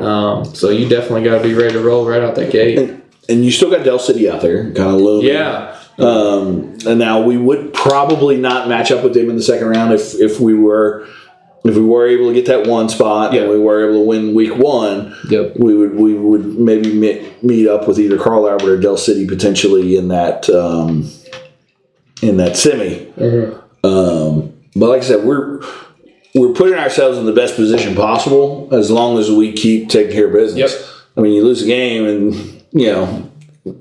Speaker 1: Um, so you definitely got to be ready to roll right out that gate.
Speaker 3: and you still got Del City out there, kind of looming.
Speaker 1: Yeah,
Speaker 3: Um, and now we would probably not match up with them in the second round if if we were if we were able to get that one spot
Speaker 1: Yeah.
Speaker 3: and we were able to win week one.
Speaker 1: yep,
Speaker 3: We would we would maybe meet, meet up with either Carl Albert or Del City potentially in that um, in that semi. Um, but like I said, we're we're putting ourselves in the best position possible as long as we keep taking care of business.
Speaker 1: Yep.
Speaker 3: I mean, you lose a game, and you know, you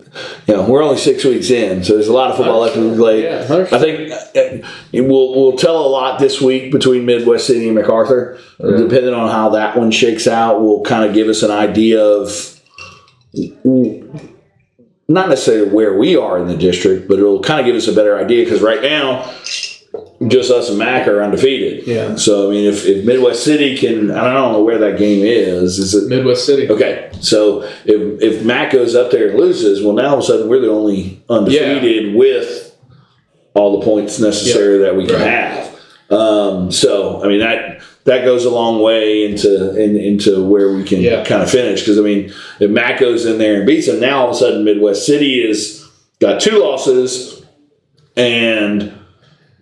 Speaker 3: know, we're only six weeks in, so there's a lot of football left to play.
Speaker 1: Yeah, 100%.
Speaker 3: I think uh, it will will tell a lot this week between Midwest City and MacArthur. Depending on how that one shakes out, will kind of give us an idea of not necessarily where we are in the district, but it'll kind of give us a better idea because right now, just us and Mac are undefeated.
Speaker 1: Yeah.
Speaker 3: So I mean, if, if Midwest City can, I don't know where that game is. Is it
Speaker 1: Midwest City.
Speaker 3: okay? So if if Mac goes up there and loses, well, now all of a sudden we're the only undefeated with all the points necessary that we can
Speaker 1: Right.
Speaker 3: have. Um, so I mean that that goes a long way into in, into where we can
Speaker 1: Yeah.
Speaker 3: kind of finish because I mean if Mac goes in there and beats them, now all of a sudden Midwest City is got two losses, and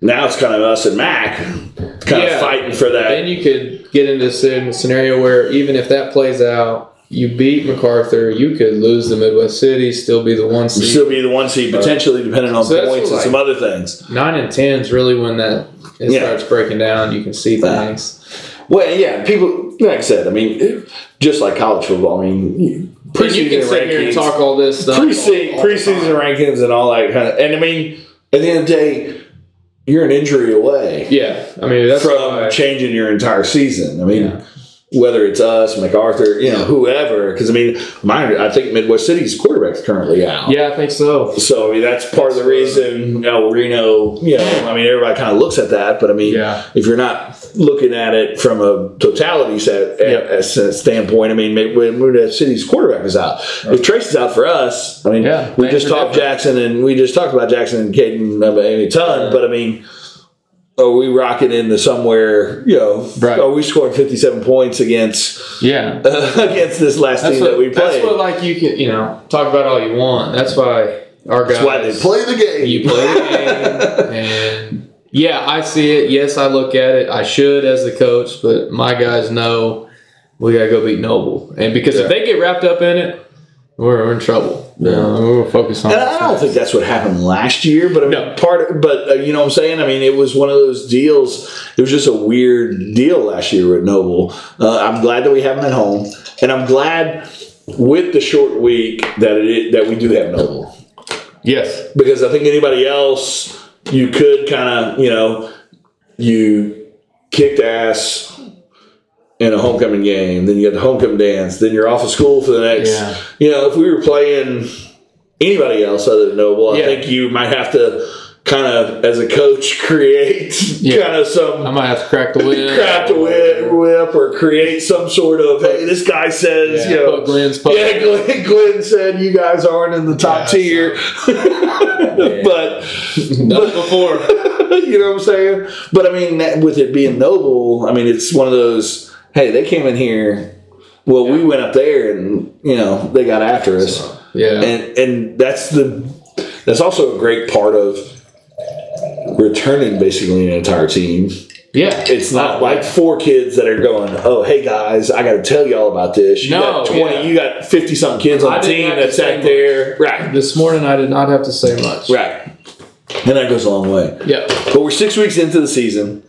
Speaker 3: now it's kind of us and Mac kind
Speaker 1: Yeah.
Speaker 3: of fighting for that.
Speaker 1: Then you could get into a scenario where even if that plays out, you beat MacArthur, you could lose the Midwest City, still be the one seed.
Speaker 3: Still be the one seed uh, potentially, depending on
Speaker 1: So
Speaker 3: points and
Speaker 1: like-
Speaker 3: some other things.
Speaker 1: Nine and ten is really when that it
Speaker 3: Yeah.
Speaker 1: starts breaking down. You can see things.
Speaker 3: Well, yeah, people like I said. I mean, just like college football. I mean,
Speaker 1: But you can sit here and talk all this stuff.
Speaker 3: preseason,
Speaker 1: all- all
Speaker 3: preseason rankings and all that kind of. And I mean, at the end of the day, you're an injury away
Speaker 1: Yeah, I mean that's
Speaker 3: from
Speaker 1: why-
Speaker 3: changing your entire season. I mean,
Speaker 1: Yeah.
Speaker 3: whether it's us, MacArthur, you know, whoever. Because I mean, mine, I think Midwest City's quarterback's currently out.
Speaker 1: Yeah, I think so.
Speaker 3: So I mean, that's part of the reason El Reno. You know, I mean, everybody kind of looks at that, but I mean,
Speaker 1: Yeah.
Speaker 3: if you're not looking at it from a totality set
Speaker 1: Yep.
Speaker 3: standpoint, I mean, maybe when the city's quarterback is out, if Trace is out for us, I mean,
Speaker 1: Yeah,
Speaker 3: we just talked
Speaker 1: different.
Speaker 3: Jackson and we just talked about Jackson and Caden a ton, but I mean. Are we rocking into somewhere? You know,
Speaker 1: Right.
Speaker 3: are we scoring fifty-seven points against
Speaker 1: Yeah.
Speaker 3: against this last
Speaker 1: That's
Speaker 3: team
Speaker 1: what,
Speaker 3: that we played?
Speaker 1: that's what like you can you know talk about all you want. That's why our guys
Speaker 3: That's why they play the game.
Speaker 1: you play the game and yeah, I see it. Yes, I look at it. I should as the coach, but my guys know we gotta go beat Noble, and because
Speaker 3: Yeah.
Speaker 1: if they get wrapped up in it, we're, we're in trouble.
Speaker 3: Yeah.
Speaker 1: Uh, we're gonna on.
Speaker 3: And I don't think that's what happened last year, but I mean,
Speaker 1: No.
Speaker 3: part. Of, but uh, you know what I'm saying? I mean, it was one of those deals. It was just a weird deal last year with Noble. Uh, I'm glad that we have them at home, and I'm glad with the short week that it that we do have Noble
Speaker 1: yes,
Speaker 3: because I think anybody else you could kind of you know you kicked ass in a homecoming game, then you got the homecoming dance, then you're off of school for the next.
Speaker 1: Yeah.
Speaker 3: You know, if we were playing anybody else other than Noble, I
Speaker 1: Yeah.
Speaker 3: think you might have to kind of, as a coach, create
Speaker 1: Yeah.
Speaker 3: kind of some
Speaker 1: I might have to crack the whip.
Speaker 3: crap to whip, whip or create some sort of hey, this guy says
Speaker 1: Yeah,
Speaker 3: you know.
Speaker 1: Glenn's
Speaker 3: yeah, Glenn, Glenn said you guys aren't in the top
Speaker 1: Yeah,
Speaker 3: tier, but
Speaker 1: it before.
Speaker 3: you know what I'm saying? But I mean, that, with it being noble, I mean, it's one of those. Hey, they came in here. Well, we went up there, and you know they got after us,
Speaker 1: Yeah,
Speaker 3: and and that's the that's also a great part of returning basically an entire team.
Speaker 1: yeah.
Speaker 3: It's not like four kids that are going, "Oh, hey guys, I got to tell y'all about this." You
Speaker 1: No,
Speaker 3: got twenty,
Speaker 1: yeah.
Speaker 3: you got fifty something kids on
Speaker 1: I
Speaker 3: the team that's out there, right?
Speaker 1: This morning I did not have to say much.
Speaker 3: Right, and that goes a long way.
Speaker 1: Yeah.
Speaker 3: But we're six weeks into the season.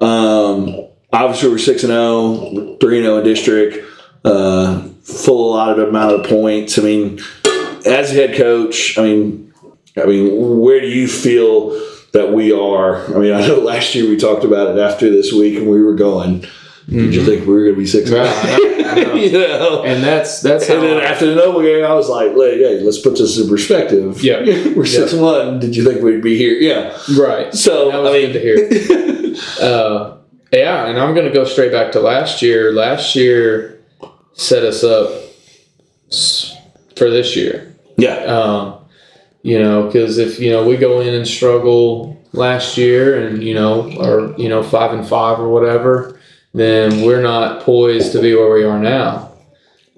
Speaker 3: Um, obviously, we're six and 0, 3 and zero in district. Uh, full allotted amount of points. I mean, as a head coach, I mean, I mean, where do you feel that we are? I mean, I know last year we talked about it after this week, and we were going. Did you think we were going to be six? and
Speaker 1: Right, I know, I know.
Speaker 3: you know.
Speaker 1: And that's that's how
Speaker 3: And then after the Noble game, I was like, "Hey, let's put this in perspective.
Speaker 1: Yeah.
Speaker 3: we're six and one. Did you think we'd be here? Yeah.
Speaker 1: right.
Speaker 3: So I mean,
Speaker 1: to hear. Uh, yeah, and I'm going to go straight back to last year. Last year set us up for this year.
Speaker 3: yeah,
Speaker 1: Um, you know, because if you know we go in and struggle last year, and you know, or you know, five and five or whatever, then we're not poised to be where we are now.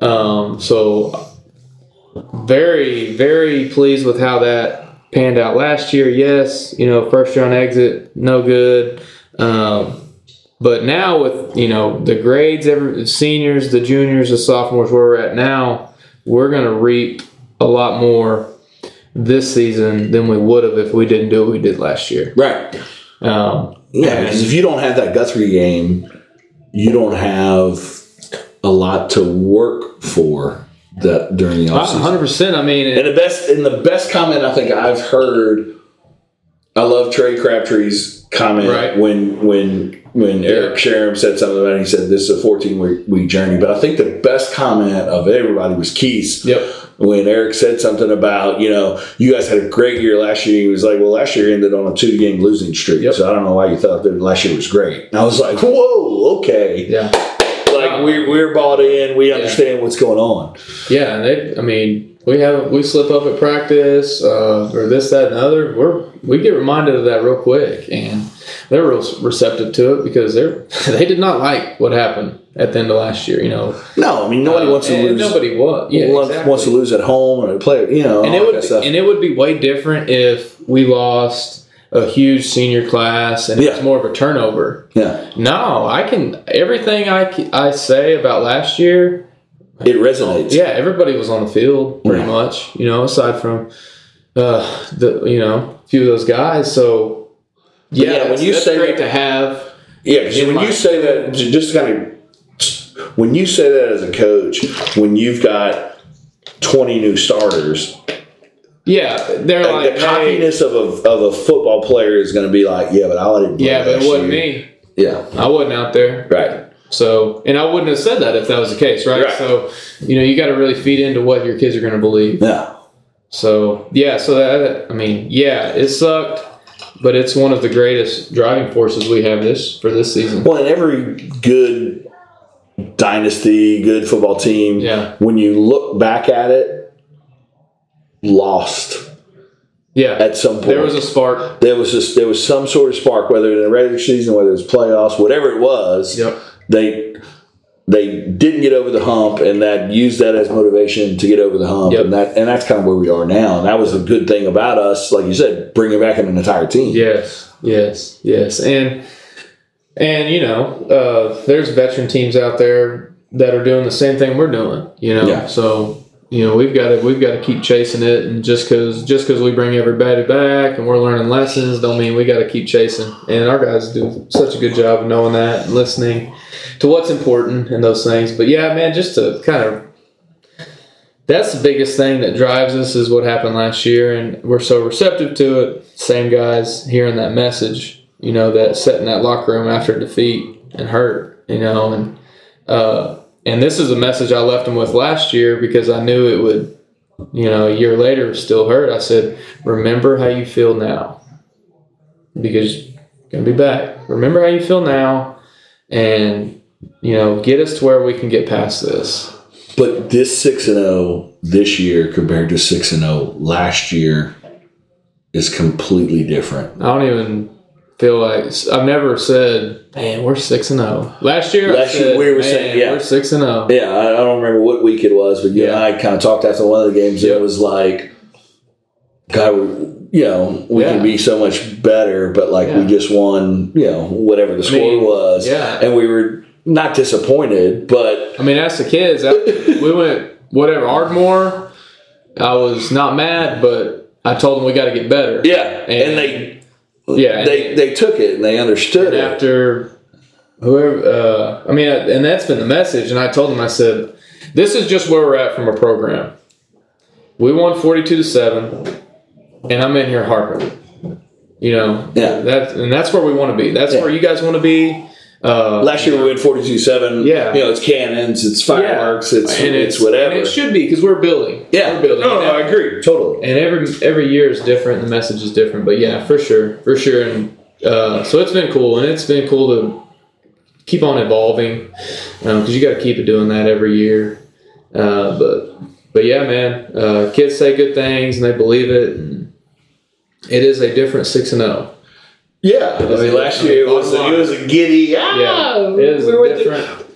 Speaker 1: Um, so, very, very pleased with how that panned out last year. Yes, you know, first round exit, no good. Um, but now with you know the grades, every seniors, the juniors, the sophomores, where we're at now, we're gonna reap a lot more this season than we would have if we didn't do what we did last year.
Speaker 3: right.
Speaker 1: Um,
Speaker 3: Yeah, because if you don't have that Guthrie game, you don't have a lot to work for that during the offseason.
Speaker 1: hundred percent. I mean,
Speaker 3: And the best and the best comment I think I've heard. I love Trey Crabtree's comment
Speaker 1: Right.
Speaker 3: when when when Eric Sharam said something about it. He said this is a 14 week, week journey. But I think the best comment of everybody was Keith's
Speaker 1: yep,
Speaker 3: when Eric said something about, you know, you guys had a great year last year. He was like, well, last year ended on a two game losing streak.
Speaker 1: Yep.
Speaker 3: So I don't know why you thought that last year was great. And I was like, whoa, okay.
Speaker 1: yeah,
Speaker 3: Like we're, we're bought in. We understand what's going on.
Speaker 1: yeah. And they, I mean, we have we slip up at practice uh, or this, that, and the other. We're we get reminded of that real quick, and they're real receptive to it because they're they did not like what happened at the end of last year. You know,
Speaker 3: No, I mean, nobody
Speaker 1: Uh,
Speaker 3: wants to lose.
Speaker 1: Nobody was. Yeah,
Speaker 3: wants,
Speaker 1: exactly.
Speaker 3: wants to lose at home and play, you know,
Speaker 1: and it would
Speaker 3: stuff.
Speaker 1: and it would be way different if we lost a huge senior class and
Speaker 3: Yeah.
Speaker 1: it's more of a turnover.
Speaker 3: yeah,
Speaker 1: No, I can everything I I say about last year.
Speaker 3: it resonates.
Speaker 1: Yeah, everybody was on the field pretty
Speaker 3: Yeah.
Speaker 1: much. You know, aside from uh, the you know a few of those guys. So yeah,
Speaker 3: yeah, when you say
Speaker 1: great
Speaker 3: that-
Speaker 1: to have.
Speaker 3: Yeah, because when
Speaker 1: my-
Speaker 3: you say that, just kind of, when you say that as a coach, when you've got 20 new starters,
Speaker 1: Yeah, they're
Speaker 3: like,
Speaker 1: like,
Speaker 3: the
Speaker 1: hey,
Speaker 3: cockiness of a, of a football player is going to be like, yeah, but I didn't. play
Speaker 1: yeah, but it wasn't
Speaker 3: year.
Speaker 1: me.
Speaker 3: Yeah,
Speaker 1: I wasn't out there.
Speaker 3: right.
Speaker 1: So, and I wouldn't have said that if that was the case, right?
Speaker 3: Right.
Speaker 1: So, you know, you got to really feed into what your kids are going to believe.
Speaker 3: Yeah.
Speaker 1: So, yeah, so that, I mean, yeah, it sucked, but it's one of the greatest driving forces we have this for this season.
Speaker 3: Well, and every good dynasty, good football team,
Speaker 1: Yeah.
Speaker 3: when you look back at it, lost
Speaker 1: Yeah.
Speaker 3: at some point.
Speaker 1: There was a spark.
Speaker 3: there was just there was some sort of spark, whether in the regular season, whether it was playoffs, whatever it was.
Speaker 1: Yep.
Speaker 3: They they didn't get over the hump, and that used that as motivation to get over the hump,
Speaker 1: Yep.
Speaker 3: and that and that's kind of where we are now. And that was a good thing about us, like you said, bringing back an entire team.
Speaker 1: Yes, yes, yes, and and you know, uh, there's veteran teams out there that are doing the same thing we're doing. You know,
Speaker 3: Yeah.
Speaker 1: so you know we've got to we've got to keep chasing it, and just because just because we bring everybody back and we're learning lessons, don't mean we got to keep chasing. And our guys do such a good job of knowing that and listening to what's important and those things. But yeah, man, just to kind of that's the biggest thing that drives us is what happened last year, and we're so receptive to it. Same guys hearing that message, you know, that sat in that locker room after defeat and hurt, you know, and uh, and this is a message I left them with last year because I knew it would, you know, a year later still hurt. I said, remember how you feel now, because you're gonna be back. Remember how you feel now, and you know, get us to where we can get past this.
Speaker 3: But this six and zero this year compared to six and zero last year is completely different.
Speaker 1: I don't even feel like I've never said, "Man, we're six and zero." Last year, I
Speaker 3: Last year we were saying, yeah.
Speaker 1: we're six and oh." zero."
Speaker 3: Yeah, I, I don't remember what week it was, but
Speaker 1: Yeah.
Speaker 3: I kind of talked after one of the games.
Speaker 1: Yep.
Speaker 3: It was like, God, we- you know, we
Speaker 1: Yeah.
Speaker 3: can be so much better, but like we just won, you know, whatever the score
Speaker 1: mean,
Speaker 3: was,
Speaker 1: yeah.
Speaker 3: and we were not disappointed, but
Speaker 1: I mean, that's the kids. We went whatever Ardmore. I was not mad, but I told them we got to get better.
Speaker 3: yeah, and,
Speaker 1: And-
Speaker 3: they
Speaker 1: yeah.
Speaker 3: they they took it and they understood
Speaker 1: and
Speaker 3: it.
Speaker 1: after whoever, uh, I mean, and that's been the message. And I told them, I said, "This is just where we're at from a program. We won forty-two to seven, and I'm in here harping. You know,
Speaker 3: Yeah.
Speaker 1: That's and that's where we want to be. That's
Speaker 3: Yeah.
Speaker 1: where you guys want to be. Uh,
Speaker 3: Last year we went seven
Speaker 1: Yeah.
Speaker 3: You know, it's cannons, it's fireworks, yeah. it's,
Speaker 1: and
Speaker 3: it's, it's
Speaker 1: whatever. it should be because we're building.
Speaker 3: Yeah.
Speaker 1: We're building.
Speaker 3: No, no, I agree. Totally.
Speaker 1: And every every year is different. The message is different. But yeah, for sure. For sure. And uh, so it's been cool. And it's been cool to keep on evolving because um, you got to keep it doing that every year. Uh, but but yeah, man, uh, kids say good things and they believe it. And it is a different 6 and 0.
Speaker 3: Yeah, I mean, last year it was a, it was a giddy. Ah,
Speaker 1: Yeah, it is
Speaker 3: we
Speaker 1: a
Speaker 3: were the-
Speaker 1: different,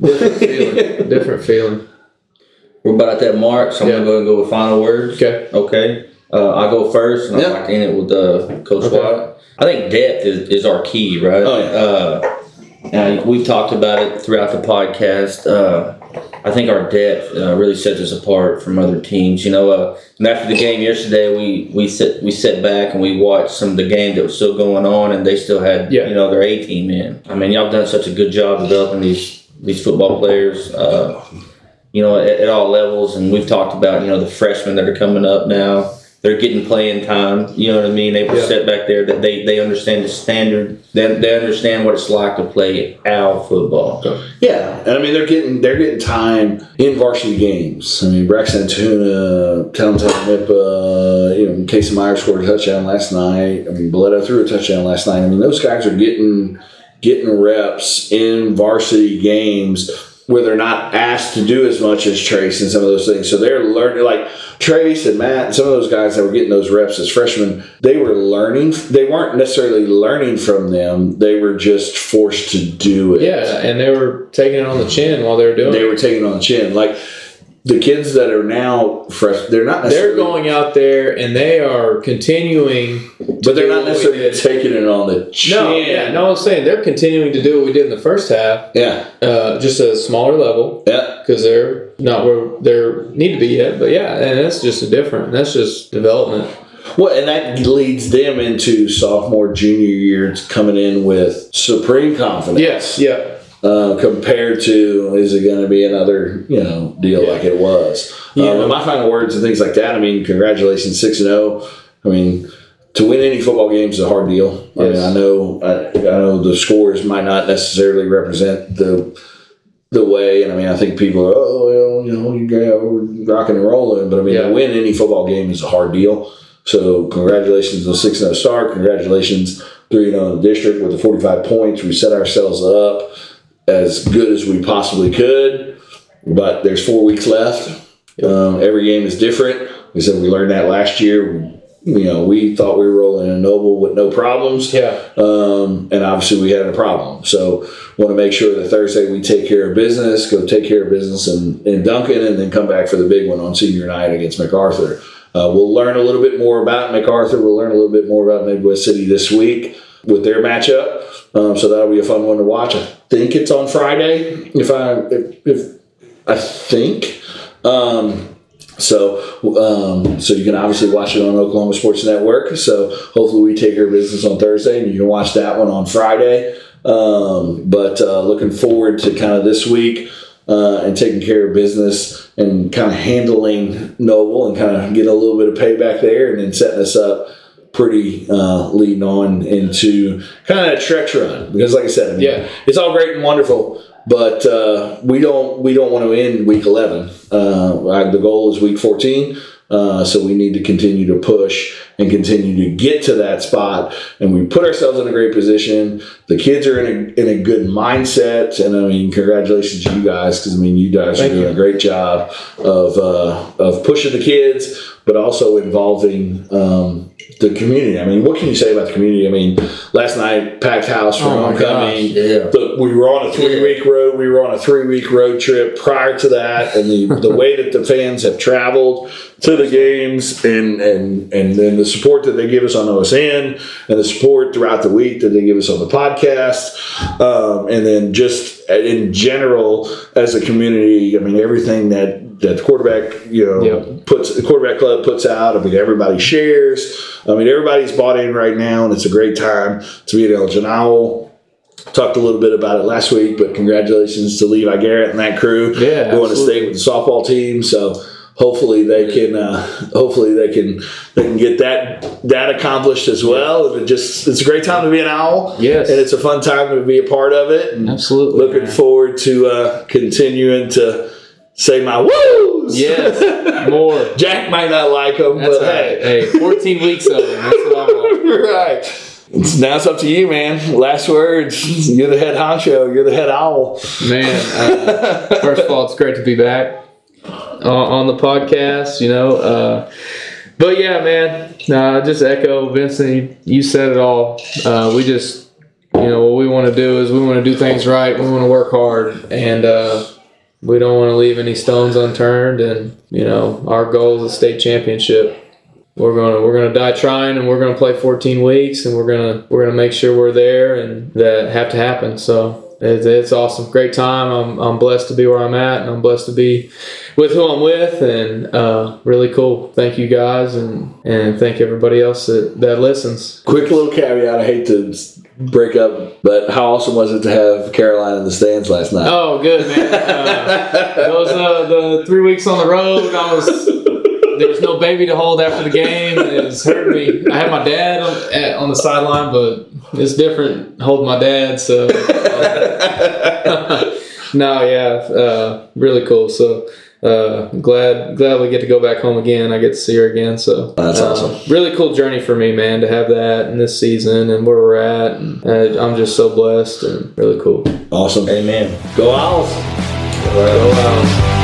Speaker 1: different feeling. Different feeling.
Speaker 2: We're about at that mark, so I'm
Speaker 1: Yeah.
Speaker 2: gonna go and go with final words.
Speaker 1: Okay.
Speaker 2: Okay. Uh, I'll go first, and
Speaker 3: Yeah.
Speaker 2: I'm like in it with uh, Coach
Speaker 1: Okay.
Speaker 2: Wyatt. I think depth is, is our key, right?
Speaker 3: Oh, yeah.
Speaker 2: Uh, and we've talked about it throughout the podcast. Uh, I think our depth uh, really sets us apart from other teams. You know, uh, and after the game yesterday, we we sit we sat back and we watched some of the game that was still going on, and they still had
Speaker 1: Yeah.
Speaker 2: you know their A team in. I mean, y'all done such a good job developing these these football players. Uh, you know, at, at all levels. And we've talked about, you know, the freshmen that are coming up now. They're getting playing time. You know what I mean? They were
Speaker 1: Yeah.
Speaker 2: set back there that they, they understand the standard. They, they understand what it's like to play our football.
Speaker 3: Yeah, and I mean they're getting they're getting time in varsity games. I mean Braxton Tuna, Talented Nippa, you know, Casey Myers scored a touchdown last night. I mean Boleto threw a touchdown last night. I mean those guys are getting getting reps in varsity games where they're not asked to do as much as Trace and some of those things. So they're learning like Trace and Matt and some of those guys that were getting those reps as freshmen, they were learning they weren't necessarily learning from them. They were just forced to do it.
Speaker 1: Yeah, and they were taking it on the chin while they were doing
Speaker 3: they
Speaker 1: it.
Speaker 3: They were taking it on the chin. Like the kids that are now fresh, they're not
Speaker 1: They're going out there and they are continuing.
Speaker 3: but they're not necessarily taking it on the chin.
Speaker 1: No, yeah, no, I'm saying they're continuing to do what we did in the first half,
Speaker 3: yeah,
Speaker 1: uh, just a smaller level
Speaker 3: yeah.
Speaker 1: because they're not where they need to be yet. But yeah, and that's just a different. That's just development.
Speaker 3: Well, and that leads them into sophomore, junior year, it's coming in with supreme confidence.
Speaker 1: Yes, yeah,
Speaker 3: Uh, compared to is it going to be another you know deal
Speaker 1: Yeah.
Speaker 3: like it was?
Speaker 1: Yeah.
Speaker 3: Um, my final words and things like that. I mean, congratulations, six and zero. I mean, to win any football game is a hard deal. I, mean,
Speaker 1: Yes.
Speaker 3: I know I, I know the scores might not necessarily represent the the way, and I mean I think people are oh well you know you got rocking and rolling, but I mean
Speaker 1: Yeah.
Speaker 3: to win any football game is a hard deal. So congratulations on six and zero start. Congratulations three and the district with the forty five points. We set ourselves up as good as we possibly could, but there's four weeks left. Um, every game is different. We said we learned that last year. You know, we thought we were rolling in Noble with no problems,
Speaker 1: Yeah.
Speaker 3: um, and obviously we had a problem. So, want to make sure that Thursday we take care of business, go take care of business in, in Duncan, and then come back for the big one on senior night against MacArthur. Uh, we'll learn a little bit more about MacArthur. We'll learn a little bit more about Midwest City this week with their matchup. Um, so that'll be a fun one to watch. I think it's on Friday. If I if, if I think. Um, so, um, so you can obviously watch it on Oklahoma Sports Network. So hopefully we take care of business on Thursday, and you can watch that one on Friday. Um, but uh, looking forward to kind of this week uh, and taking care of business and kind of handling Noble and kind of getting a little bit of payback there, and then setting us up pretty uh, leading on into kind of that stretch run. Because, like I said, I mean,
Speaker 1: Yeah.
Speaker 3: it's all great and wonderful, but uh, we don't we don't want to end week eleven. Uh, the goal is week fourteen, uh, so we need to continue to push and continue to get to that spot. And we put ourselves in a great position. The kids are in a in a good mindset, and I mean, congratulations to you guys because I mean, you guys
Speaker 1: Thank
Speaker 3: are doing
Speaker 1: you.
Speaker 3: a great job of uh, of pushing the kids, but also involving. Um, the community. I mean, what can you say about the community? I mean, last night packed house for
Speaker 1: Oh
Speaker 3: homecoming.
Speaker 2: Yeah.
Speaker 3: The, we were on a three week road. We were on a three week road trip prior to that, and the, the way that the fans have traveled to the games, and and and then the support that they give us on OSN, and the support throughout the week that they give us on the podcast, um, and then just in general as a community. I mean, everything that that the quarterback you know
Speaker 1: Yep.
Speaker 3: puts the quarterback club puts out. I mean, everybody shares. I mean, everybody's bought in right now, and it's a great time to be at Elgin Owl talked a little bit about it last week, but congratulations to Levi Garrett and that crew
Speaker 1: Yeah,
Speaker 3: going to
Speaker 1: absolutely.
Speaker 3: state with the softball team. So hopefully they can, uh, hopefully they can, they can get that that accomplished as well. And it just it's a great time to be an owl.
Speaker 1: Yes.
Speaker 3: and it's a fun time to be a part of it. And
Speaker 1: Absolutely.
Speaker 3: looking
Speaker 1: man.
Speaker 3: forward to uh, continuing to say my woos.
Speaker 1: Yes. More.
Speaker 3: Jack might not like them,
Speaker 1: That's
Speaker 3: but
Speaker 1: all
Speaker 3: hey.
Speaker 1: Hey, 14 weeks of them. That's what I want.
Speaker 3: right. Now it's up to you, man. Last words. You're the head honcho. You're the head owl.
Speaker 1: Man, uh, first of all, it's great to be back on, the podcast, you know. Uh, but yeah, man, uh, just echo Vincent. You, you said it all. Uh, we just, you know, what we want to do is we want to do things right. We want to work hard, and uh, we don't want to leave any stones unturned. And you know, our goal is a state championship. We're gonna we're gonna die trying, and we're gonna play 14 weeks, and we're gonna we're gonna make sure we're there, and that have to happen. So it's, it's awesome, great time. I'm I'm blessed to be where I'm at, and I'm blessed to be with who I'm with, and uh, really cool. Thank you guys, and and thank everybody else that that listens.
Speaker 3: Quick little caveat. I hate to break up, but how awesome was it to have Caroline in the stands last night?
Speaker 1: Oh, good man. Uh, those uh, the three weeks on the road, I was there was no baby to hold after the game. It was hurting me. I had my dad on, at, on the sideline, but it's different holding my dad. So no, yeah, uh, really cool. So. Uh, glad glad we get to go back home again. I get to see her again. So
Speaker 3: That's
Speaker 1: uh,
Speaker 3: awesome.
Speaker 1: Really cool journey for me, man, to have that in this season and where we're at. And, uh, I'm just so blessed and really cool.
Speaker 3: Awesome.
Speaker 2: Amen.
Speaker 3: Go Owls.
Speaker 1: Go Owls.